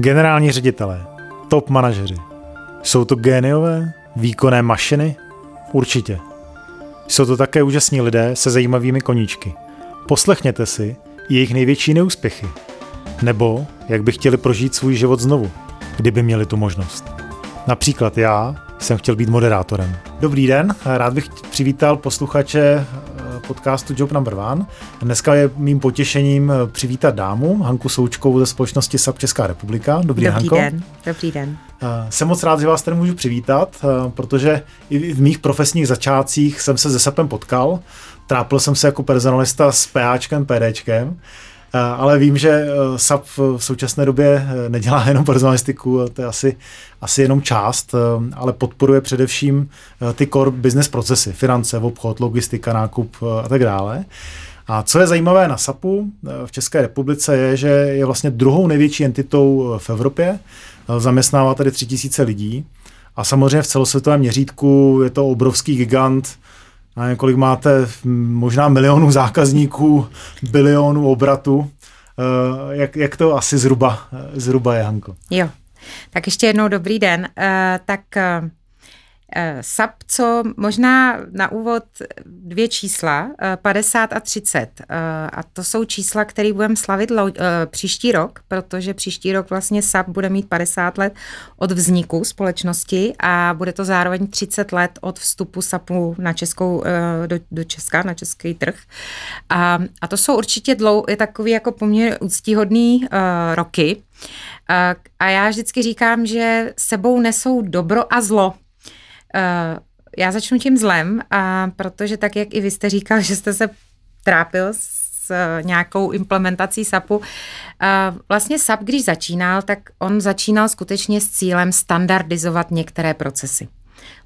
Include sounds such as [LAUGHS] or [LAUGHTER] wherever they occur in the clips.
Generální ředitelé, top manažeři. Jsou to géniové, výkonné mašiny? Určitě. Jsou to také úžasní lidé se zajímavými koníčky. Poslechněte si jejich největší neúspěchy. Nebo jak by chtěli prožít svůj život znovu, kdyby měli tu možnost. Například já jsem chtěl být moderátorem. Dobrý den, rád bych přivítal posluchače podcastu Job Number One. Dneska je mým potěšením eh, přivítat dámu, Hanku Součkovou ze společnosti SAP Česká republika. Dobrý, Dobrý den, Hanko. den. Dobrý den. Eh, jsem moc rád, že vás tady můžu přivítat, eh, protože i v mých profesních začátcích jsem se se SAPem potkal. Trápil jsem se jako personalista s PAčkem, PDčkem ale vím, že eh, SAP v současné době eh, nedělá [LAUGHS] jenom personalistiku, to je asi, asi jenom část, ale podporuje především ty core business procesy, finance, obchod, logistika, nákup a tak dále. A co je zajímavé na SAPu v České republice je, že je vlastně druhou největší entitou v Evropě, zaměstnává tady 3000 lidí a samozřejmě v celosvětovém měřítku je to obrovský gigant, a kolik máte možná milionů zákazníků, bilionů obratu. Eh, jak, jak to asi zhruba, zhruba je, Hanko? Jo, tak ještě jednou dobrý den. Uh, tak Eh, SAP, co možná na úvod dvě čísla, 50 eh, a 30. Eh, a to jsou čísla, které budeme slavit příští rok, protože příští rok vlastně SAP bude mít 50 let od vzniku společnosti a bude to zároveň 30 let od vstupu SAPu na českou, do, do Česka, na český trh. A, a to jsou určitě dlou, je takový jako poměrně úctíhodný uh, roky. A já vždycky říkám, že sebou nesou dobro a zlo. Uh, já začnu tím zlem, a protože tak, jak i vy jste říkal, [LAUGHS] že jste se trápil s uh, nějakou implementací SAPu. Uh, vlastně SAP, když začínal, tak on začínal skutečně s cílem standardizovat některé procesy.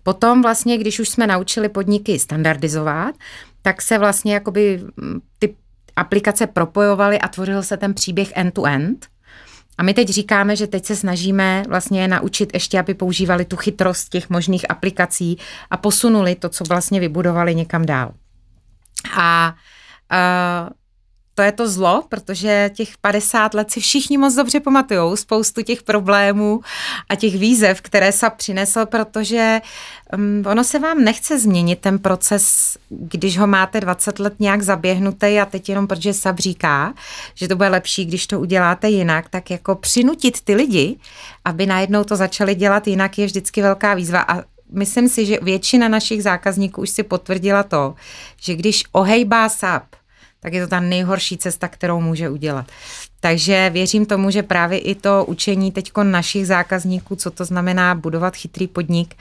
Potom vlastně, když už jsme naučili podniky standardizovat, tak se vlastně jakoby mm, ty aplikace propojovaly a tvořil se ten příběh end-to-end. A my teď říkáme, že teď se snažíme vlastně naučit ještě, aby používali tu chytrost těch možných aplikací a posunuli to, co vlastně vybudovali někam dál. A uh, to je to zlo, protože těch 50 let si všichni moc dobře pamatují spoustu těch problémů a těch výzev, které SAP přinesl, protože um, ono se vám nechce změnit ten proces, když ho máte 20 let nějak zaběhnutý a teď jenom protože SAP říká, že to bude lepší, když to uděláte jinak, tak jako přinutit ty lidi, aby najednou to začali dělat jinak, je vždycky velká výzva. A myslím si, že většina našich zákazníků už si potvrdila to, že když ohejbá SAP, tak je to ta nejhorší cesta, kterou může udělat. Takže věřím tomu, že právě i to učení teď našich zákazníků, co to znamená budovat chytrý podnik,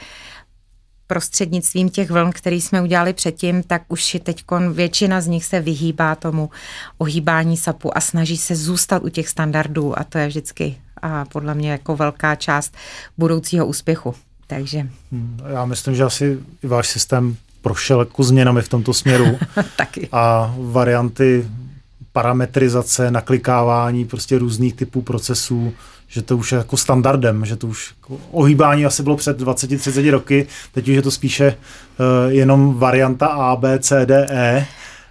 prostřednictvím těch vln, který jsme udělali předtím, tak už je teď většina z nich se vyhýbá tomu ohýbání SAPu a snaží se zůstat u těch standardů a to je vždycky a podle mě jako velká část budoucího úspěchu. Takže. Hmm, já myslím, že asi váš systém prošel jako změnami v tomto směru. [LAUGHS] Taky. A varianty parametrizace, naklikávání prostě různých typů procesů, že to už je jako standardem, že to už jako ohýbání asi bylo před 20-30 roky, teď už je to spíše uh, jenom varianta A, B, C, D, E,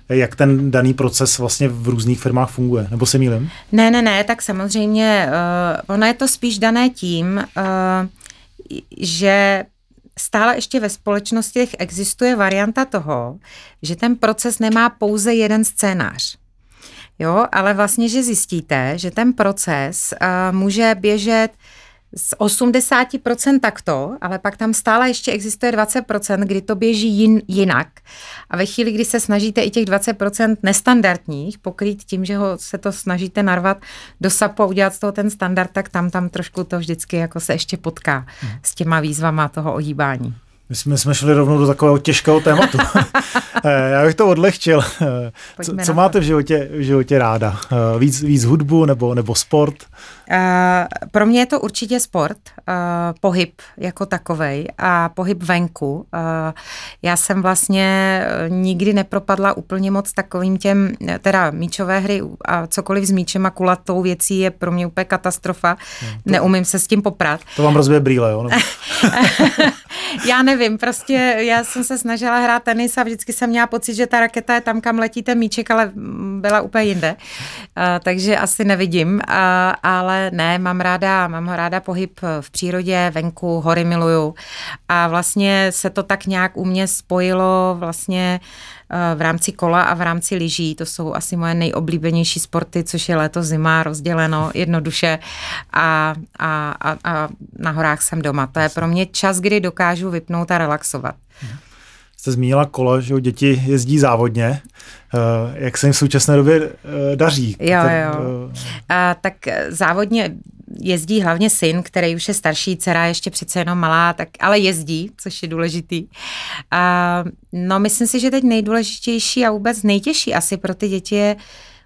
jak ten daný proces vlastně v různých firmách funguje, nebo se mýlim? Ne, ne, ne, tak samozřejmě, uh, ono je to spíš dané tím, uh, že stále ještě ve společnosti existuje varianta toho, že ten proces nemá pouze jeden scénář. Jo, ale vlastně, že zjistíte, že ten proces uh, může běžet z 80% takto, ale pak tam stále ještě existuje 20%, kdy to běží jin, jinak. A ve chvíli, kdy se snažíte i těch 20% nestandardních pokrýt tím, že ho se to snažíte narvat do SAPu a udělat z toho ten standard, tak tam tam trošku to vždycky jako se ještě potká hmm. s těma výzvama toho ohýbání. My jsme, jsme šli rovnou do takového těžkého tématu. [LAUGHS] Eh, já bych to odlehčil. Eh, co, co máte v životě, v životě ráda? Eh, víc, víc hudbu nebo, nebo sport? Uh, pro mě je to určitě sport, uh, pohyb jako takovej a pohyb venku. Uh, já jsem vlastně nikdy nepropadla úplně moc takovým těm, teda míčové hry a cokoliv s míčem a kulatou věcí je pro mě úplně katastrofa. Hmm, to, Neumím se s tím poprat. To vám rozbije brýle, jo? [LAUGHS] já nevím nevím, prostě já jsem se snažila hrát tenis a vždycky jsem měla pocit, že ta raketa je tam, kam letí ten míček, ale byla úplně jinde. Uh, takže asi nevidím, uh, ale ne, mám ráda, mám ráda pohyb v přírodě, venku, hory miluju a vlastně se to tak nějak u mě spojilo vlastně v rámci kola a v rámci lyží. To jsou asi moje nejoblíbenější sporty, což je léto, zima, rozděleno jednoduše a, a, a, a na horách jsem doma. To je pro mě čas, kdy dokážu vypnout a relaxovat. Jste zmínila kolo, že děti jezdí závodně. Eh, jak se jim v současné době eh, daří? Jo, jo. A, tak závodně jezdí hlavně syn, který už je starší, dcera ještě přece jenom malá, tak, ale jezdí, což je důležitý. A, no, myslím si, že teď nejdůležitější a vůbec nejtěžší asi pro ty děti je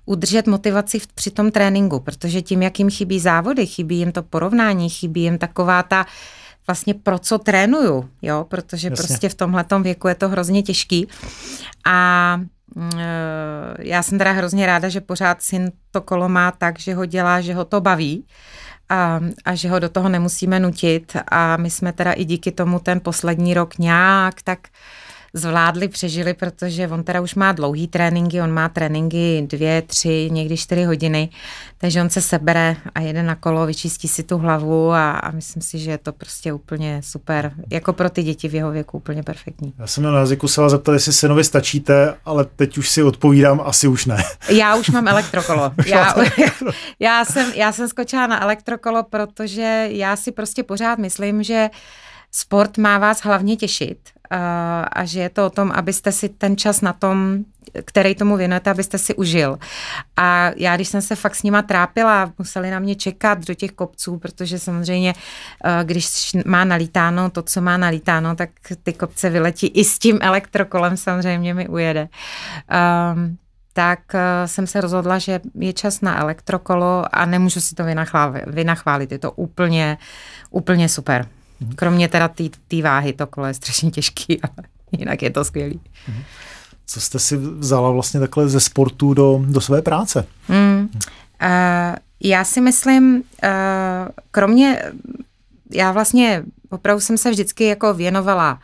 udržet motivaci v, při tom tréninku, protože tím, jak jim chybí závody, chybí jim to porovnání, chybí jim taková ta vlastně pro co trénuju, jo, protože Jasně. prostě v tomhletom věku je to hrozně těžký. A mm, e, já jsem teda hrozně ráda, že pořád syn to kolo má tak, že ho dělá, že ho to baví a, a že ho do toho nemusíme nutit. A my jsme teda i díky tomu ten poslední rok nějak tak zvládli, přežili, protože on teda už má dlouhý tréninky, on má tréninky dvě, tři, někdy čtyři hodiny, takže on se sebere a jede na kolo, vyčistí si tu hlavu a, a myslím si, že je to prostě úplně super, jako pro ty děti v jeho věku úplně perfektní. Já jsem měl na jazyku se vás zeptat, jestli synovi stačíte, ale teď už si odpovídám, asi už ne. Já už mám elektrokolo. [LAUGHS] Já, [LAUGHS] já, jsem, já jsem skočila na elektrokolo, protože já si prostě pořád myslím, že sport má vás hlavně těšit a, že je to o tom, abyste si ten čas na tom, který tomu věnujete, abyste si užil. A já, když jsem se fakt s nima trápila, museli na mě čekat do těch kopců, protože samozřejmě, když má nalítáno to, co má nalítáno, tak ty kopce vyletí i s tím elektrokolem samozřejmě mi ujede. Um, tak jsem se rozhodla, že je čas na elektrokolo a nemůžu si to vynachválit. Je to úplně, úplně super. Kromě teda té váhy, to kolo je strašně těžký, [LAUGHS] ale jinak je to skvělý. Mhm. Co jste si vzala vlastně takhle ze sportu do, do své práce? Mm, uh, já si myslím, uh, kromě, já vlastně opravdu jsem se vždycky jako věnovala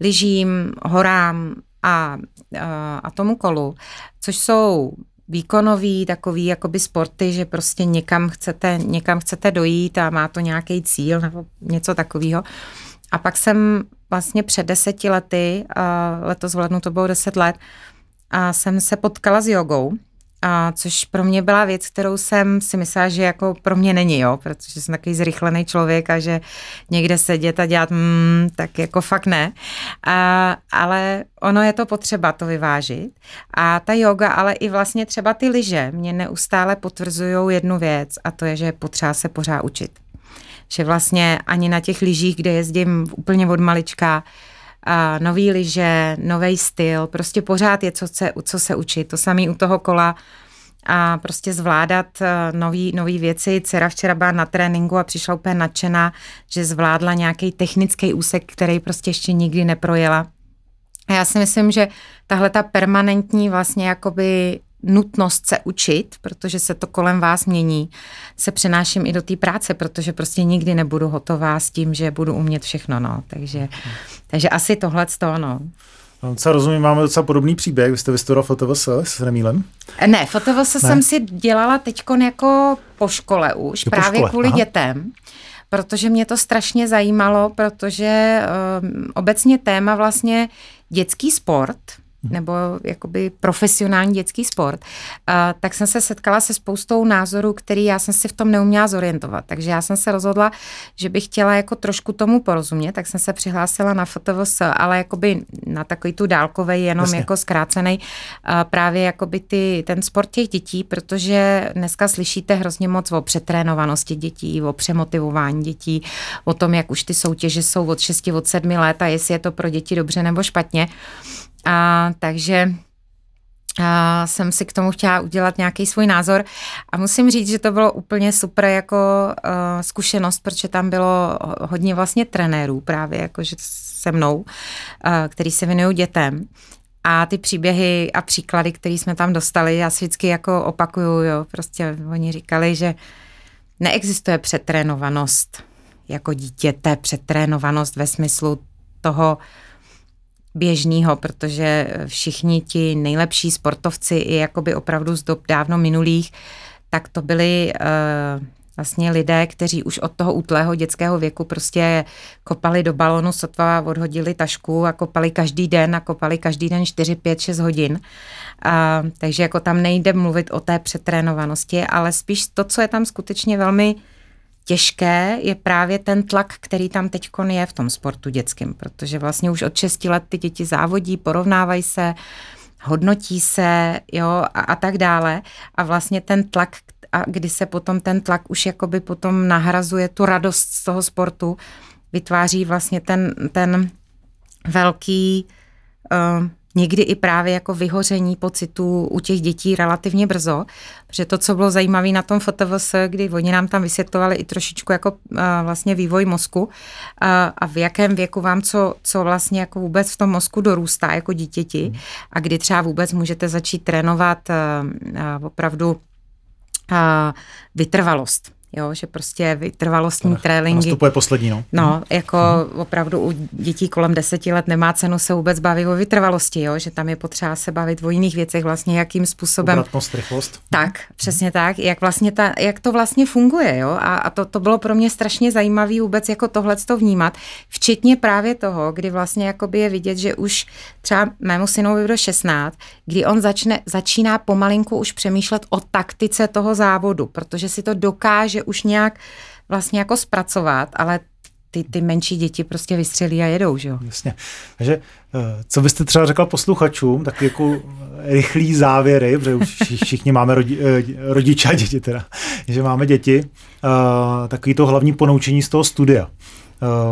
lyžím, horám a, uh, a tomu kolu, což jsou výkonový, takový jakoby sporty, že prostě někam chcete, někam chcete dojít a má to nějaký cíl nebo něco takového. A pak jsem vlastně před deseti lety, letos v lednu to bylo deset let, a jsem se potkala s jogou a což pro mě byla věc, kterou jsem si myslela, že jako pro mě není, jo, protože jsem takový zrychlený člověk a že někde sedět a dělat, mm, tak jako fakt ne. A, ale ono je to potřeba to vyvážit. A ta yoga, ale i vlastně třeba ty lyže mě neustále potvrzují jednu věc a to je, že je potřeba se pořád učit. Že vlastně ani na těch lyžích, kde jezdím úplně od malička, a nový lyže, nový styl, prostě pořád je co se, co se učit. To samé u toho kola a prostě zvládat eh, nový, nový věci. Dcera včera byla na tréninku a přišla úplně nadšená, že zvládla nějaký technický úsek, který prostě ještě nikdy neprojela. A já si myslím, že tahle ta permanentní vlastně jakoby nutnost se učit, protože se to kolem vás mění, se přenáším i do té práce, protože prostě nikdy nebudu hotová s tím, že budu umět všechno, no. Takže, takže asi tohle z toho, no. No, co rozumím, máme docela podobný příběh. Vy jste vystudoval FOTVS s Remílem? Ne, FOTVS ne? jsem si dělala teď jako po škole už, je právě škole, kvůli aha. dětem protože mě to strašně zajímalo, protože um, obecně téma vlastně dětský sport. Nebo jakoby profesionální dětský sport, uh, tak jsem se setkala se spoustou názorů, který já jsem si v tom neuměla zorientovat. Takže já jsem se rozhodla, že bych chtěla jako trošku tomu porozumět, tak jsem se přihlásila na FOTVS, ale jakoby na takový tu dálkový, jenom Jasně. jako zkrácený, uh, právě jakoby ty, ten sport těch dětí, protože dneska slyšíte hrozně moc o přetrénovanosti dětí, o přemotivování dětí, o tom, jak už ty soutěže jsou od 6, od 7 let a jestli je to pro děti dobře nebo špatně. A, takže a jsem si k tomu chtěla udělat nějaký svůj názor. A musím říct, že to bylo úplně super jako uh, zkušenost, protože tam bylo hodně vlastně trenérů právě jakože se mnou, uh, který se věnují dětem. A ty příběhy a příklady, které jsme tam dostali, já si vždycky jako opakuju, jo, prostě oni říkali, že neexistuje přetrénovanost jako dítěte, přetrénovanost ve smyslu toho běžného, protože všichni ti nejlepší sportovci i jakoby opravdu z dob dávno minulých, tak to byli uh, vlastně lidé, kteří už od toho útlého dětského věku prostě kopali do balonu, sotva odhodili tašku a kopali každý den a kopali každý den 4, 5, 6 hodin. A, takže jako tam nejde mluvit o té přetrénovanosti, ale spíš to, co je tam skutečně velmi těžké, je právě ten tlak, který tam teď je v tom sportu dětském, protože vlastně už od 6 let ty děti závodí, porovnávají se, hodnotí se, jo, a, a tak dále. A vlastně ten tlak, a kdy se potom ten tlak už jakoby potom nahrazuje tu radost z toho sportu, vytváří vlastně ten, ten velký uh, někdy i právě jako vyhoření pocitů u těch dětí relativně brzo, protože to, co bylo zajímavé na tom FOTVS, kdy oni nám tam vysvětlovali i trošičku jako uh, vlastně vývoj mozku uh, a v jakém věku vám co, co vlastně jako vůbec v tom mozku dorůstá jako dítěti hmm. a kdy třeba vůbec můžete začít trénovat uh, uh, opravdu uh, vytrvalost jo, že prostě vytrvalostní to tréninky. Nastupuje poslední, no. No, mhm. jako hmm. opravdu u dětí kolem deseti let nemá cenu se vůbec bavit o vytrvalosti, jo, že tam je potřeba se bavit o jiných věcech, vlastně jakým způsobem. Obratnost, rychlost. Tak, přesně tak, jak vlastně ta, jak to vlastně funguje, jo, a, a to, to bylo pro mě strašně zajímavé vůbec jako tohle to vnímat, včetně právě toho, kdy vlastně jakoby je vidět, že už třeba mému synovi do 16, kdy on začne, začíná pomalinku už přemýšlet o taktice toho závodu, protože si to dokáže dokáže už nějak vlastně jako zpracovat, ale ty, ty menší děti prostě vystřelí a jedou, že jo? Jasně. Takže eh, co byste třeba řekla posluchačům, tak jako rychlý závěry, protože už všichni máme rodi, eh, rodiče a děti teda, že máme děti, takový to hlavní ponoučení z toho studia.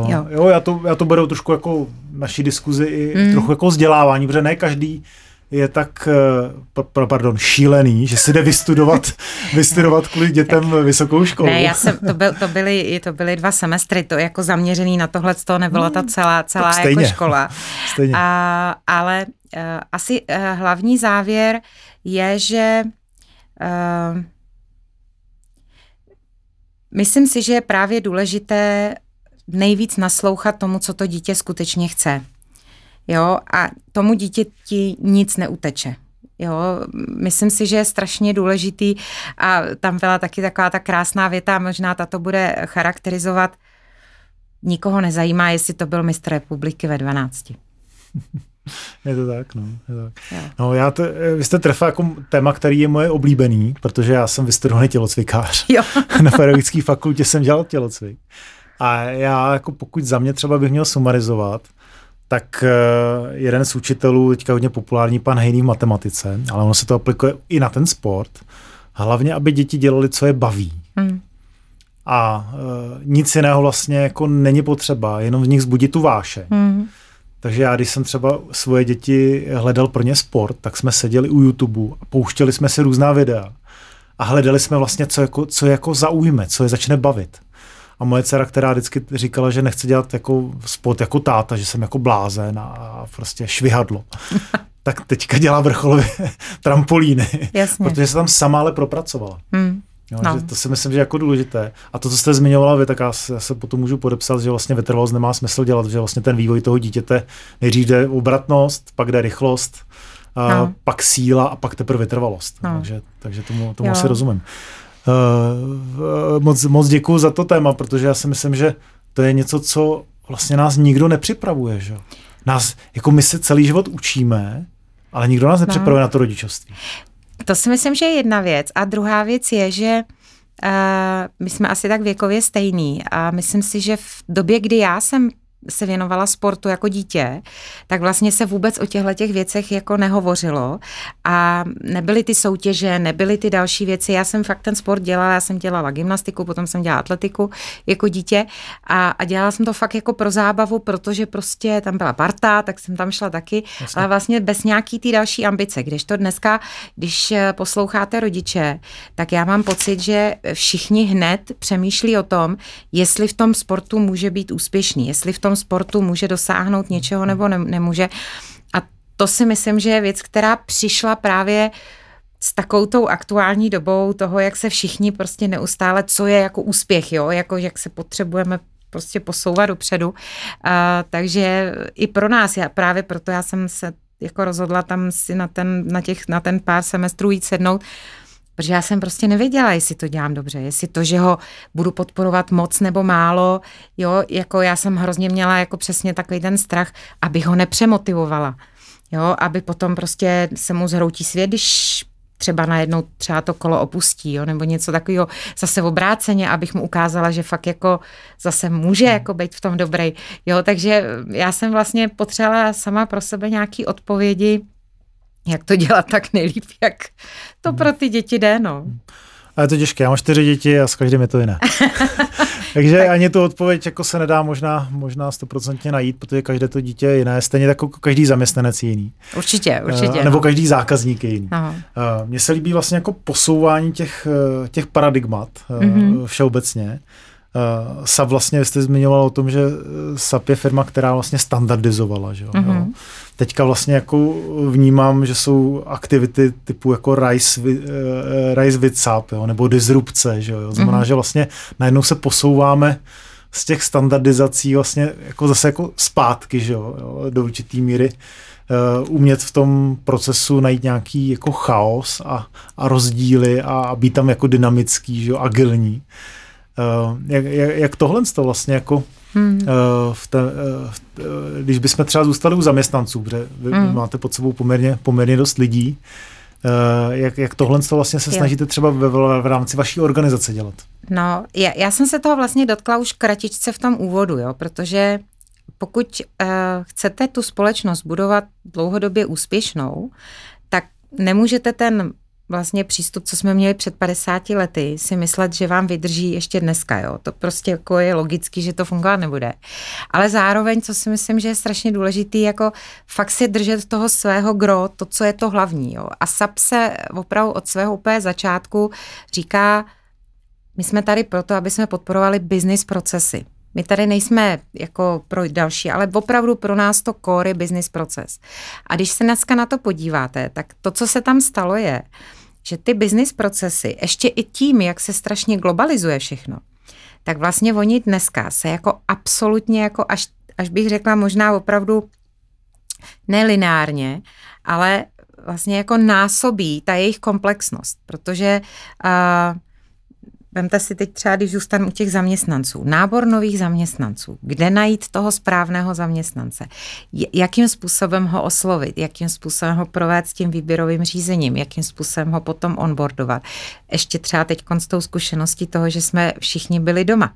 Jo. jo, já to, já to beru trošku jako naší diskuzi i mm. trochu jako vzdělávání, protože ne každý je tak, eh, pardon, šílený, že si jde vystudovat, [LAUGHS] vystudovat kvůli dětem vysokou školu. Ne, já jsem, to, byl, to, byly, to byly dva semestry, to jako zaměřený na tohle, to nebyla ta hmm, celá, celá jako škola. [LAUGHS] Stejně. A, ale uh, asi uh, hlavní závěr je, že uh, myslím si, že je právě důležité nejvíc naslouchat tomu, co to dítě skutečně chce. Jo, a tomu dítěti nic neuteče. Jo, myslím si, že je strašně důležitý a tam byla taky taková ta krásná věta, možná tato bude charakterizovat, nikoho nezajímá, jestli to byl mistr republiky ve 12. [LAUGHS] Je to tak, no. Je to tak. No já to, vy jste trefa jako téma, který je moje oblíbený, protože já jsem vystudovaný tělocvikář. Jo. [LAUGHS] Na pedagogické fakultě jsem dělal tělocvik. A já jako pokud za mě třeba bych měl sumarizovat, tak eh, jeden z učitelů, teďka hodně populární, pan Hejný v matematice, ale ono se to aplikuje i na ten sport, hlavně, aby děti dělali, co je baví. Hmm. A uh, nic jiného vlastně jako není potřeba, jenom v nich zbudit tu váše. Hmm. Takže já, když jsem třeba svoje děti hledal pro ně sport, tak jsme seděli u YouTube a pouštěli jsme si různá videa a hledali jsme vlastně, co jako, co jako zaujme, co je začne bavit. A moje dcera, která vždycky říkala, že nechce dělat jako sport jako táta, že jsem jako blázen a prostě švihadlo. [LAUGHS] tak teďka dělá vrcholově [LAUGHS] trampolíny, Jasně. protože se tam sama ale propracovala. Hmm. Jo, no. že to si myslím, že je jako důležité. A to, co jste zmiňovala vy, tak já se, já se potom můžu podepsat, že vlastně vytrvalost nemá smysl dělat, že vlastně ten vývoj toho dítěte nejdřív jde obratnost, pak jde rychlost, a no. pak síla a pak teprve vytrvalost. No. Takže, takže tomu, tomu asi rozumím. Uh, moc, moc děkuji za to téma, protože já si myslím, že to je něco, co vlastně nás nikdo nepřipravuje. Že? Nás, jako my se celý život učíme, ale nikdo nás nepřipravuje no. na to rodičovství. To si myslím, že je jedna věc. A druhá věc je, že uh, my jsme asi tak věkově stejný a myslím si, že v době, kdy já jsem se věnovala sportu jako dítě, tak vlastně se vůbec o těchto těch věcech jako nehovořilo a nebyly ty soutěže, nebyly ty další věci. Já jsem fakt ten sport dělala, já jsem dělala gymnastiku, potom jsem dělala atletiku jako dítě a, a dělala jsem to fakt jako pro zábavu, protože prostě tam byla parta, tak jsem tam šla taky, Jasně. ale vlastně bez nějaký ty další ambice. Když to dneska, když eh, posloucháte rodiče, tak já mám pocit, že všichni hned přemýšlí o tom, jestli v tom sportu může být úspěšný, jestli v tom sportu může dosáhnout něčeho nebo ne, nemůže. A to si myslím, že je věc, která přišla právě s takovou tou aktuální dobou toho, jak se všichni prostě neustále, co je jako úspěch, jo, jako jak se potřebujeme prostě posouvat dopředu. Uh, takže i pro nás, já, právě proto já jsem se jako rozhodla tam si na ten, na těch, na ten pár semestrů jít sednout, protože já jsem prostě nevěděla, jestli to dělám dobře, jestli to, že ho budu podporovat moc nebo málo, jo, jako já jsem hrozně měla jako přesně takový ten strach, abych ho nepřemotivovala, jo, aby potom prostě se mu zhroutí svět, když třeba najednou třeba to kolo opustí, jo, nebo něco takového zase obráceně, abych mu ukázala, že fakt jako zase může hmm. jako být v tom dobrý. Jo, takže já jsem vlastně potřebovala sama pro sebe nějaký odpovědi, jak to dělat tak nejlíp, jak to pro ty děti jde, no. A je to těžké, já mám čtyři děti a s každým je to jiné. [LAUGHS] Takže tak. ani tu odpověď jako se nedá možná, možná stoprocentně najít, protože každé to dítě je jiné, stejně jako každý zaměstnanec je jiný. Určitě, určitě. Uh, nebo no. každý zákazník je jiný. Uh, mně se líbí vlastně jako posouvání těch, eh, těch paradigmat uh, mm-hmm. všeobecně. Uh, SAP vlastně, jste zmiňoval o tom, že SAP je firma, která vlastně standardizovala. Že jo? Mm-hmm. Teďka vlastně jako vnímám, že jsou aktivity typu jako Rise, uh, Rise with SAP, jo? nebo disrupce. Že jo? Znamená, mm-hmm. že vlastně najednou se posouváme z těch standardizací vlastně jako zase jako zpátky, že jo? do určitý míry uh, umět v tom procesu najít nějaký jako chaos a, a rozdíly a, a být tam jako dynamický, že jo? agilní. Uh, Uh, jak, jak, jak tohle to vlastně jako hmm. uh, v te, uh, v, když bychom třeba zůstali u zaměstnanců, protože vy hmm. máte pod sebou poměrně, poměrně dost lidí, jak, jak tohle to vlastně se snažíte třeba v, v rámci vaší organizace dělat? No, já, já jsem se toho vlastně dotkla už kratičce v tom úvodu, jo, protože pokud uh, chcete tu společnost budovat dlouhodobě úspěšnou, tak nemůžete ten vlastně přístup, co jsme měli před 50 lety, si myslet, že vám vydrží ještě dneska. Jo? To prostě jako je logický, že to fungovat nebude. Ale zároveň, co si myslím, že je strašně důležitý, jako fakt si držet toho svého gro, to, co je to hlavní. Jo? A SAP se opravdu od svého úplně začátku říká, my jsme tady proto, aby jsme podporovali business procesy. My tady nejsme jako pro další, ale opravdu pro nás to core je business proces. A když se dneska na to podíváte, tak to, co se tam stalo, je, že ty business procesy, ještě i tím, jak se strašně globalizuje všechno, tak vlastně oni dneska se jako absolutně, jako až, až bych řekla možná opravdu nelineárně, ale vlastně jako násobí ta jejich komplexnost, protože uh, Vemte si teď třeba, když zůstanu u těch zaměstnanců, nábor nových zaměstnanců, kde najít toho správného zaměstnance, jakým způsobem ho oslovit, jakým způsobem ho provést tím výběrovým řízením, jakým způsobem ho potom onboardovat. Ještě třeba teď s tou zkušeností toho, že jsme všichni byli doma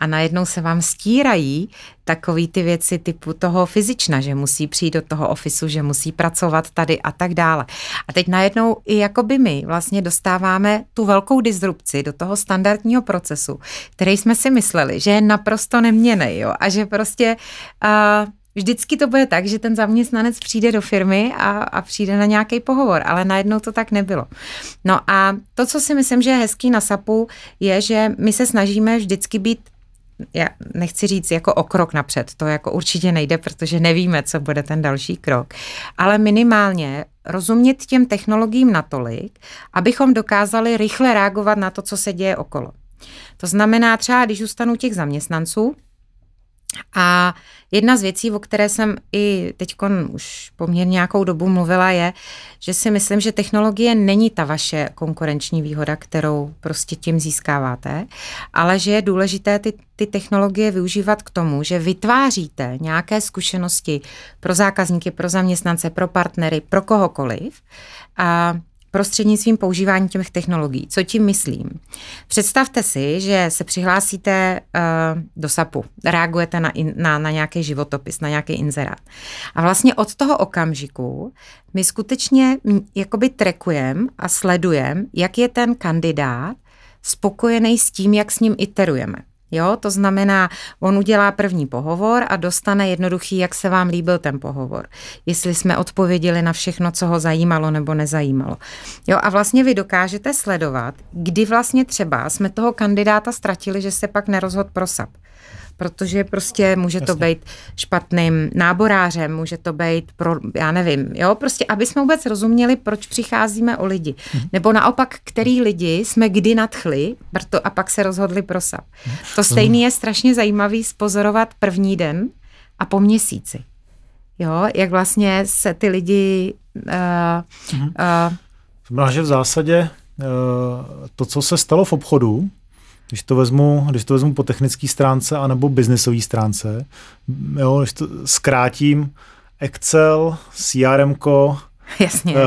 a najednou se vám stírají takový ty věci typu toho fyzična, že musí přijít do toho ofisu, že musí pracovat tady a tak dále. A teď najednou i jako by my vlastně dostáváme tu velkou disrupci do toho standardního procesu, který jsme si mysleli, že je naprosto neměný, jo, a že prostě uh, Vždycky to bude tak, že ten zaměstnanec přijde do firmy a, a přijde na nějaký pohovor, ale najednou to tak nebylo. No a to, co si myslím, že je hezký na SAPu, je, že my se snažíme vždycky být já nechci říct jako o krok napřed, to jako určitě nejde, protože nevíme, co bude ten další krok, ale minimálně rozumět těm technologiím natolik, abychom dokázali rychle reagovat na to, co se děje okolo. To znamená třeba, když zůstanu těch zaměstnanců, a jedna z věcí, o které jsem i teď už poměrně nějakou dobu mluvila, je, že si myslím, že technologie není ta vaše konkurenční výhoda, kterou prostě tím získáváte, ale že je důležité ty, ty technologie využívat k tomu, že vytváříte nějaké zkušenosti pro zákazníky, pro zaměstnance, pro partnery, pro kohokoliv. A prostřednictvím používání těch technologií. Co tím myslím? Představte si, že se přihlásíte uh, do SAPu, reagujete na, in, na, na nějaký životopis, na nějaký inzerát. A vlastně od toho okamžiku my skutečně jakoby trekujeme a sledujeme, jak je ten kandidát spokojený s tím, jak s ním iterujeme. Jo, to znamená, on udělá první pohovor a dostane jednoduchý, jak se vám líbil ten pohovor. Jestli jsme odpověděli na všechno, co ho zajímalo nebo nezajímalo. Jo, a vlastně vy dokážete sledovat, kdy vlastně třeba jsme toho kandidáta ztratili, že se pak nerozhod pro SAP. Protože prostě může Jasně. to být špatným náborářem, může to být pro, já nevím, jo, prostě aby jsme vůbec rozuměli, proč přicházíme o lidi. Hmm. Nebo naopak, který lidi jsme kdy nadchli proto, a pak se rozhodli pro SAP. Hmm. To stejný je strašně zajímavý spozorovat první den a po měsíci. Jo, jak vlastně se ty lidi... Uh, uh, Znamená, že v zásadě uh, to, co se stalo v obchodu, když to vezmu, když to vezmu po technické stránce anebo biznisové stránce, jo, když to zkrátím, Excel, CRM, Jasně. Uh,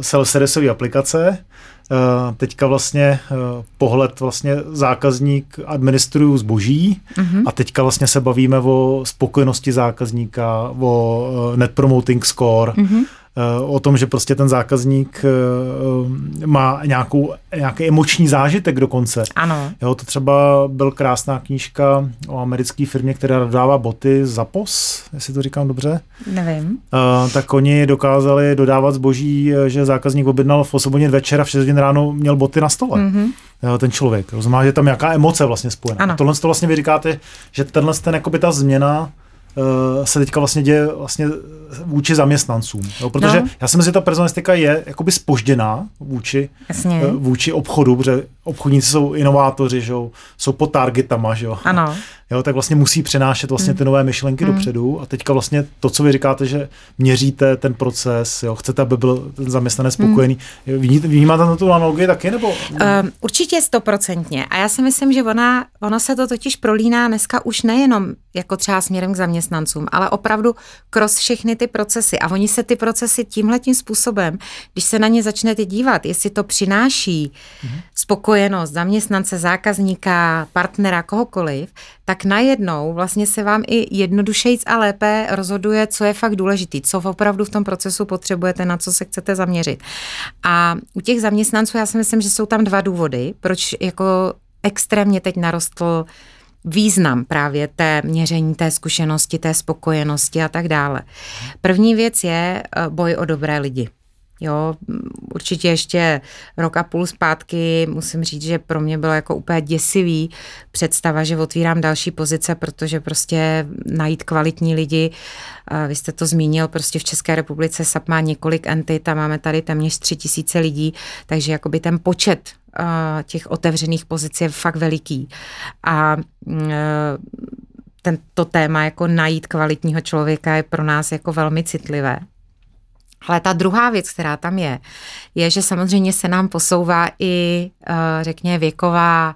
self-serviceové aplikace, Uh, teďka vlastně uh, pohled vlastně zákazník administruju zboží uh-huh. a teďka vlastně se bavíme o spokojenosti zákazníka, o uh, net promoting score, uh-huh o tom, že prostě ten zákazník eh, má nějakou, nějaký emoční zážitek dokonce. Ano. Jo, to třeba byl krásná knížka o americké firmě, která dodává boty za POS, jestli to říkám dobře. Nevím. Tak oni dokázali dodávat zboží, eh, že zákazník objednal v 8 hodin večer a v 6 hodin ráno měl boty na stole. Mm-hmm. Ten člověk. Rozumá, že tam nějaká emoce vlastně spojená. Ano. A tohle to vlastně vy říkáte, že tenhle ten, jakoby ta změna se teďka vlastně děje vlastně vůči zaměstnancům. Jo? Protože no. já si myslím, že ta personalistika je jakoby spožděná vůči, Jasně. Uh, vůči obchodu, protože obchodníci jsou inovátoři, že jo? jsou pod targetama, že jo? Ano. [LAUGHS] Jo, tak vlastně musí přenášet vlastně mm. ty nové myšlenky mm. dopředu a teďka vlastně to, co vy říkáte, že měříte ten proces, jo, chcete, aby byl ten zaměstnanec spokojený. Mm. Vnímáte na tu analogii taky, nebo? Um, určitě stoprocentně a já si myslím, že ona, ono se to totiž prolíná dneska už nejenom jako třeba směrem k zaměstnancům, ale opravdu kroz všechny ty procesy a oni se ty procesy tímhletím způsobem, když se na ně začnete dívat, jestli to přináší mm. spokojenost zaměstnance, zákazníka, partnera, kohokoliv, tak najednou vlastně se vám i jednodušejc a lépe rozhoduje, co je fakt důležitý, co opravdu v tom procesu potřebujete, na co se chcete zaměřit. A u těch zaměstnanců já si myslím, že jsou tam dva důvody, proč jako extrémně teď narostl význam právě té měření té zkušenosti, té spokojenosti a tak dále. První věc je eh, boj o dobré lidi. Jo, určitě ještě rok a půl zpátky musím říct, že pro mě bylo jako úplně děsivý představa, že otvírám další pozice, protože prostě najít kvalitní lidi, vy jste to zmínil, prostě v České republice SAP má několik entit a máme tady téměř tři tisíce lidí, takže jakoby ten počet těch otevřených pozic je fakt veliký. A tento téma jako najít kvalitního člověka je pro nás jako velmi citlivé. Ale ta druhá věc, která tam je, je, že samozřejmě se nám posouvá i, eh, řekněme, věková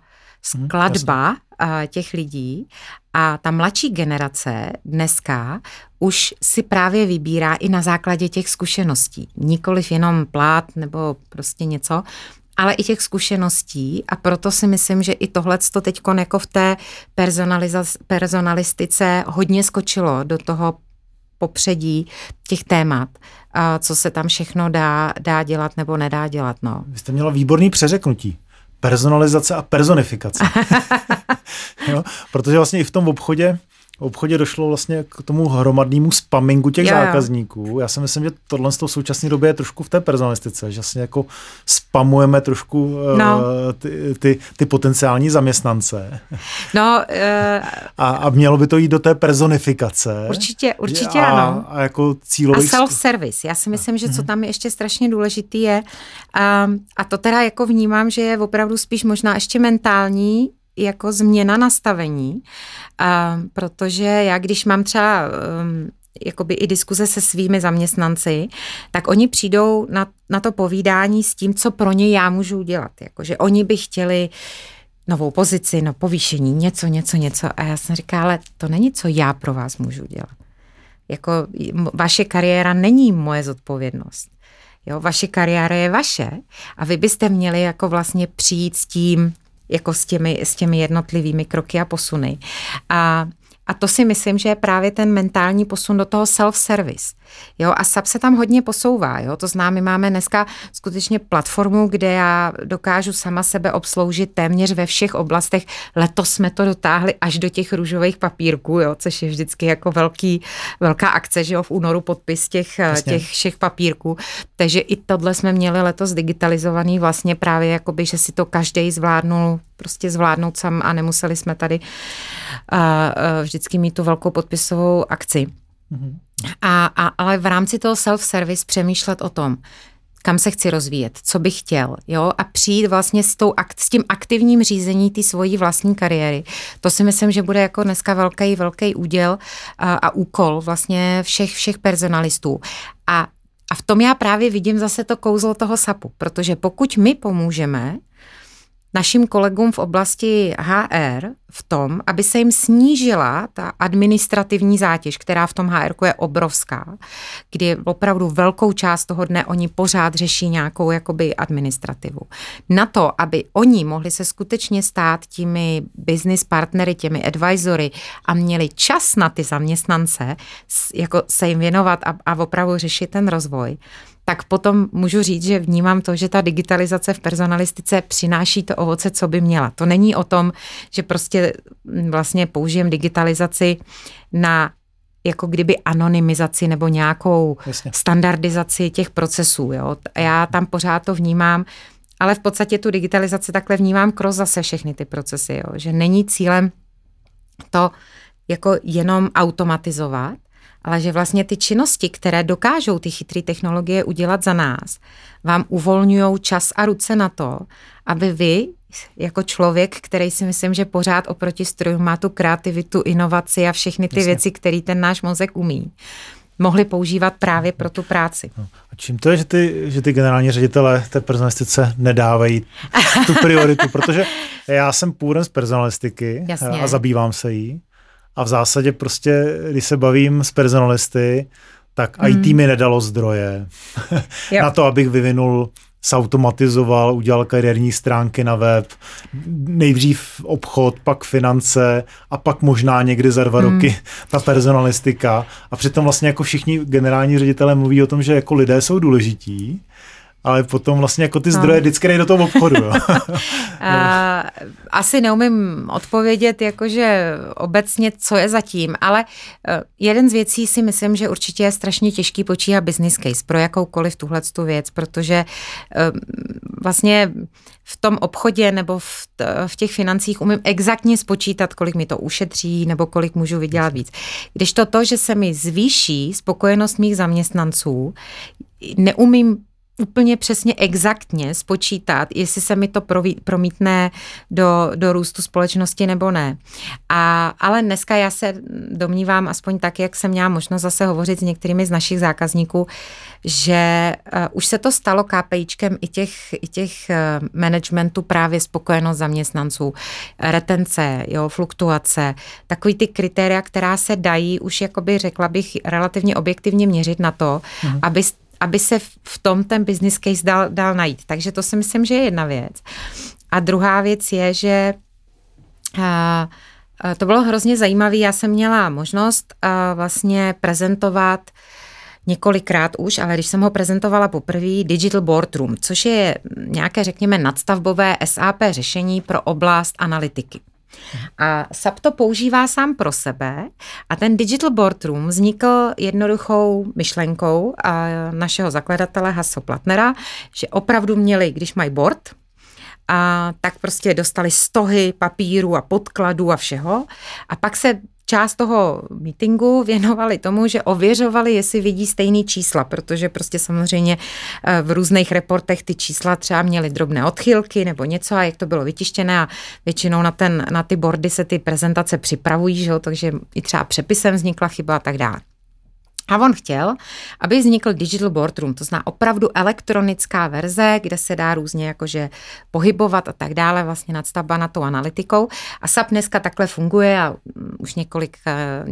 mhm, skladba hmm, těch lidí. A ta mladší generace dneska už si právě vybírá i na základě těch zkušeností. Nikoliv jenom plát nebo prostě něco, ale i těch zkušeností. A proto si myslím, že i tohle to teď jako v té personalistice hodně skočilo do toho popředí těch témat, a co se tam všechno dá, dá dělat nebo nedá dělat. No. Vy jste měla výborný přeřeknutí. Personalizace a personifikace. [LAUGHS] jo? Protože vlastně i v tom obchodě obchodě došlo vlastně k tomu hromadnému spamingu těch jo, zákazníků. Já si myslím, že tohle v současné době je trošku v té personalistice, že vlastně jako spamujeme trošku no. uh, ty, ty, ty potenciální zaměstnance. No, uh, [LAUGHS] a, a mělo by to jít do té personifikace. Určitě, určitě a, ano. A jako cílový... A self-service. Já si myslím, že co mhm. tam je ještě strašně důležitý je, um, a to teda jako vnímám, že je opravdu spíš možná ještě mentální, jako změna nastavení, a, protože já když mám třeba um, jakoby i diskuze se svými zaměstnanci, tak oni přijdou na, na to povídání s tím, co pro ně já můžu udělat. Jakože oni by chtěli novou pozici, no povýšení, něco, něco, něco. A já jsem říkala, ale to není, co já pro vás můžu dělat. Jako vaše kariéra není moje zodpovědnost. Jo, vaše kariéra je vaše a vy byste měli jako vlastně přijít s tím, jako s těmi, s těmi jednotlivými kroky a posuny. A a to si myslím, že je právě ten mentální posun do toho self-service. Jo, a SAP se tam hodně posouvá. Jo? To my máme dneska skutečně platformu, kde já dokážu sama sebe obsloužit téměř ve všech oblastech. Letos jsme to dotáhli až do těch růžových papírků, jo? což je vždycky jako velký, velká akce, že jo, v únoru podpis těch, těch všech papírků. Takže i tohle jsme měli letos digitalizovaný vlastně právě, jakoby, že si to každý zvládnul prostě zvládnout sam a nemuseli jsme tady uh, uh, vždycky mít tu velkou podpisovou akci. Mm-hmm. A, a, ale v rámci toho self-service přemýšlet o tom, kam se chci rozvíjet, co bych chtěl, jo, a přijít vlastně s, tou, s tím aktivním řízení ty svojí vlastní kariéry. To si myslím, že bude jako dneska velký, velký úděl a, a úkol vlastně všech, všech personalistů. A a v tom já právě vidím zase to kouzlo toho SAPu, protože pokud my pomůžeme našim kolegům v oblasti HR v tom, aby se jim snížila ta administrativní zátěž, která v tom HR je obrovská, kdy opravdu velkou část toho dne oni pořád řeší nějakou jakoby administrativu. Na to, aby oni mohli se skutečně stát těmi business partnery, těmi advisory a měli čas na ty zaměstnance, jako se jim věnovat a, a opravdu řešit ten rozvoj, tak potom můžu říct, že vnímám to, že ta digitalizace v personalistice přináší to ovoce, co by měla. To není o tom, že prostě vlastně použijem digitalizaci na jako kdyby anonymizaci nebo nějakou Jasně. standardizaci těch procesů. Jo. Já tam pořád to vnímám, ale v podstatě tu digitalizaci takhle vnímám kroz zase všechny ty procesy, jo. že není cílem to jako jenom automatizovat, ale že vlastně ty činnosti, které dokážou ty chytré technologie udělat za nás, vám uvolňují čas a ruce na to, aby vy jako člověk, který si myslím, že pořád oproti strojům má tu kreativitu, inovaci a všechny ty Jasně. věci, které ten náš mozek umí, mohli používat právě pro tu práci. No. A čím to je, že ty, že ty generální ředitele té personalistice nedávají tu prioritu? [LAUGHS] Protože já jsem původem z personalistiky Jasně. a zabývám se jí. A v zásadě prostě, když se bavím s personalisty, tak hmm. IT mi nedalo zdroje [LAUGHS] na to, abych vyvinul sautomatizoval, udělal kariérní stránky na web, nejdřív obchod, pak finance a pak možná někdy za dva hmm. roky [LAUGHS] ta personalistika. A přitom vlastně jako všichni generální ředitelé mluví o tom, že jako lidé jsou důležití, ale potom vlastně jako ty zdroje no. vždycky do toho obchodu. Jo. [LAUGHS] [LAUGHS] A, asi neumím odpovědět jakože obecně, co je zatím, ale e, jeden z věcí si myslím, že určitě je strašně těžký počítat business case pro jakoukoliv tuhle tu věc, protože e, vlastně v tom obchodě nebo v, v těch financích umím exaktně spočítat, kolik mi to ušetří nebo kolik můžu vydělat víc. Když to to, že se mi zvýší spokojenost mých zaměstnanců, neumím úplně přesně exaktně spočítat, jestli se mi to promítne do, do růstu společnosti nebo ne. A, ale dneska já se domnívám, aspoň tak, jak jsem měla možnost zase hovořit s některými z našich zákazníků, že uh, už se to stalo KPIčkem i těch, i těch uh, managementů právě spokojenost zaměstnanců, retence, jo, fluktuace, takový ty kritéria, která se dají už, jakoby řekla bych, relativně objektivně měřit na to, mm. aby aby se v tom ten business case dal, dal najít. Takže to si myslím, že je jedna věc. A druhá věc je, že a, a to bylo hrozně zajímavé. Já jsem měla možnost a, vlastně prezentovat několikrát už, ale když jsem ho prezentovala poprvé, Digital Boardroom, což je nějaké, řekněme, nadstavbové SAP řešení pro oblast analytiky. A SAP to používá sám pro sebe a ten Digital Boardroom vznikl jednoduchou myšlenkou našeho zakladatele Hasso Platnera, že opravdu měli, když mají board, a tak prostě dostali stohy papíru a podkladů a všeho. A pak se část toho meetingu věnovali tomu, že ověřovali, jestli vidí stejný čísla, protože prostě samozřejmě eh, v různých reportech ty čísla třeba měly drobné odchylky nebo něco a jak to bylo vytištěné a většinou na, ten, na ty bordy se ty prezentace připravují, že jo, takže i třeba přepisem vznikla chyba a tak dále. A on chtěl, aby vznikl Digital Boardroom, to znamená opravdu elektronická verze, kde se dá různě jakože pohybovat a tak dále, vlastně nadstavba na tou analytikou. A SAP dneska takhle funguje a už několik eh,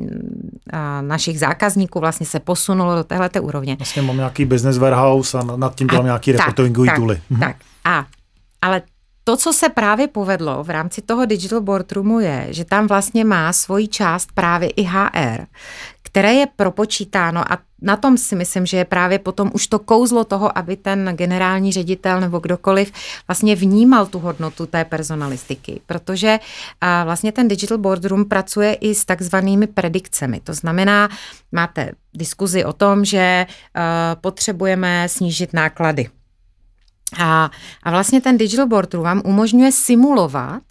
a našich zákazníků vlastně se posunulo do téhleté úrovně. Vlastně mám nějaký business warehouse a nad tím dělám nějaký reportingový tooly. Mhm. Tak, a, ale to, co se právě povedlo v rámci toho Digital Boardroomu je, že tam vlastně má svoji část právě i HR, které je propočítáno a na tom si myslím, že je právě potom už to kouzlo toho, aby ten generální ředitel nebo kdokoliv vlastně vnímal tu hodnotu té personalistiky, protože vlastně ten Digital Boardroom pracuje i s takzvanými predikcemi. To znamená, máte diskuzi o tom, že potřebujeme snížit náklady. A, a vlastně ten Digital Boardroom vám umožňuje simulovat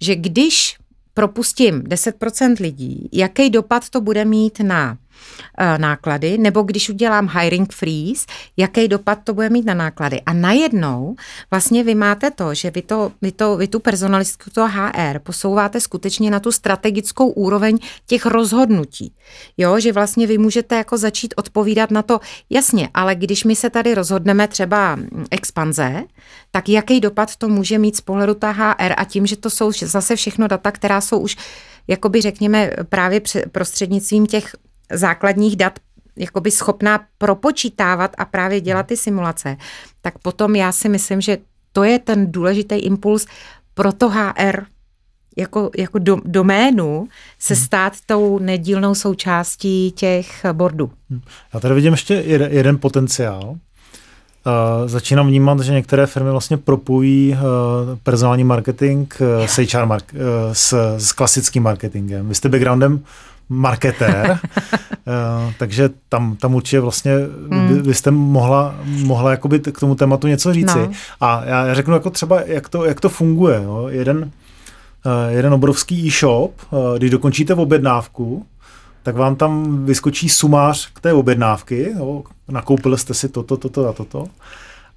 že když propustím 10% lidí, jaký dopad to bude mít na náklady, nebo když udělám hiring freeze, jaký dopad to bude mít na náklady. A najednou vlastně vy máte to, že vy, to, vy, to, vy tu personalistku, to HR, posouváte skutečně na tu strategickou úroveň těch rozhodnutí. Jo, že vlastně vy můžete jako začít odpovídat na to, jasně, ale když my se tady rozhodneme třeba expanze, tak jaký dopad to může mít z pohledu ta HR a tím, že to jsou zase všechno data, která jsou už jakoby řekněme právě prostřednictvím těch základních dat jakoby schopná propočítávat a právě dělat ty simulace, tak potom já si myslím, že to je ten důležitý impuls pro to HR jako, jako do, doménu se hmm. stát tou nedílnou součástí těch bordů. Hmm. Já tady vidím ještě jeden, jeden potenciál. Uh, začínám vnímat, že některé firmy vlastně propojí uh, personální marketing uh, s HR mark, uh, s, s klasickým marketingem. Vy jste backgroundem marketér, uh, [LAUGHS] takže tam, tam určitě vlastně mm. vy jste mohla, mohla jakoby k tomu tématu něco říci. No. A já řeknu jako třeba, jak to, jak to funguje. Jo. Jeden, uh, jeden obrovský e-shop, uh, když dokončíte v objednávku, tak vám tam vyskočí sumář k té objednávky, jo. nakoupili jste si toto, toto a toto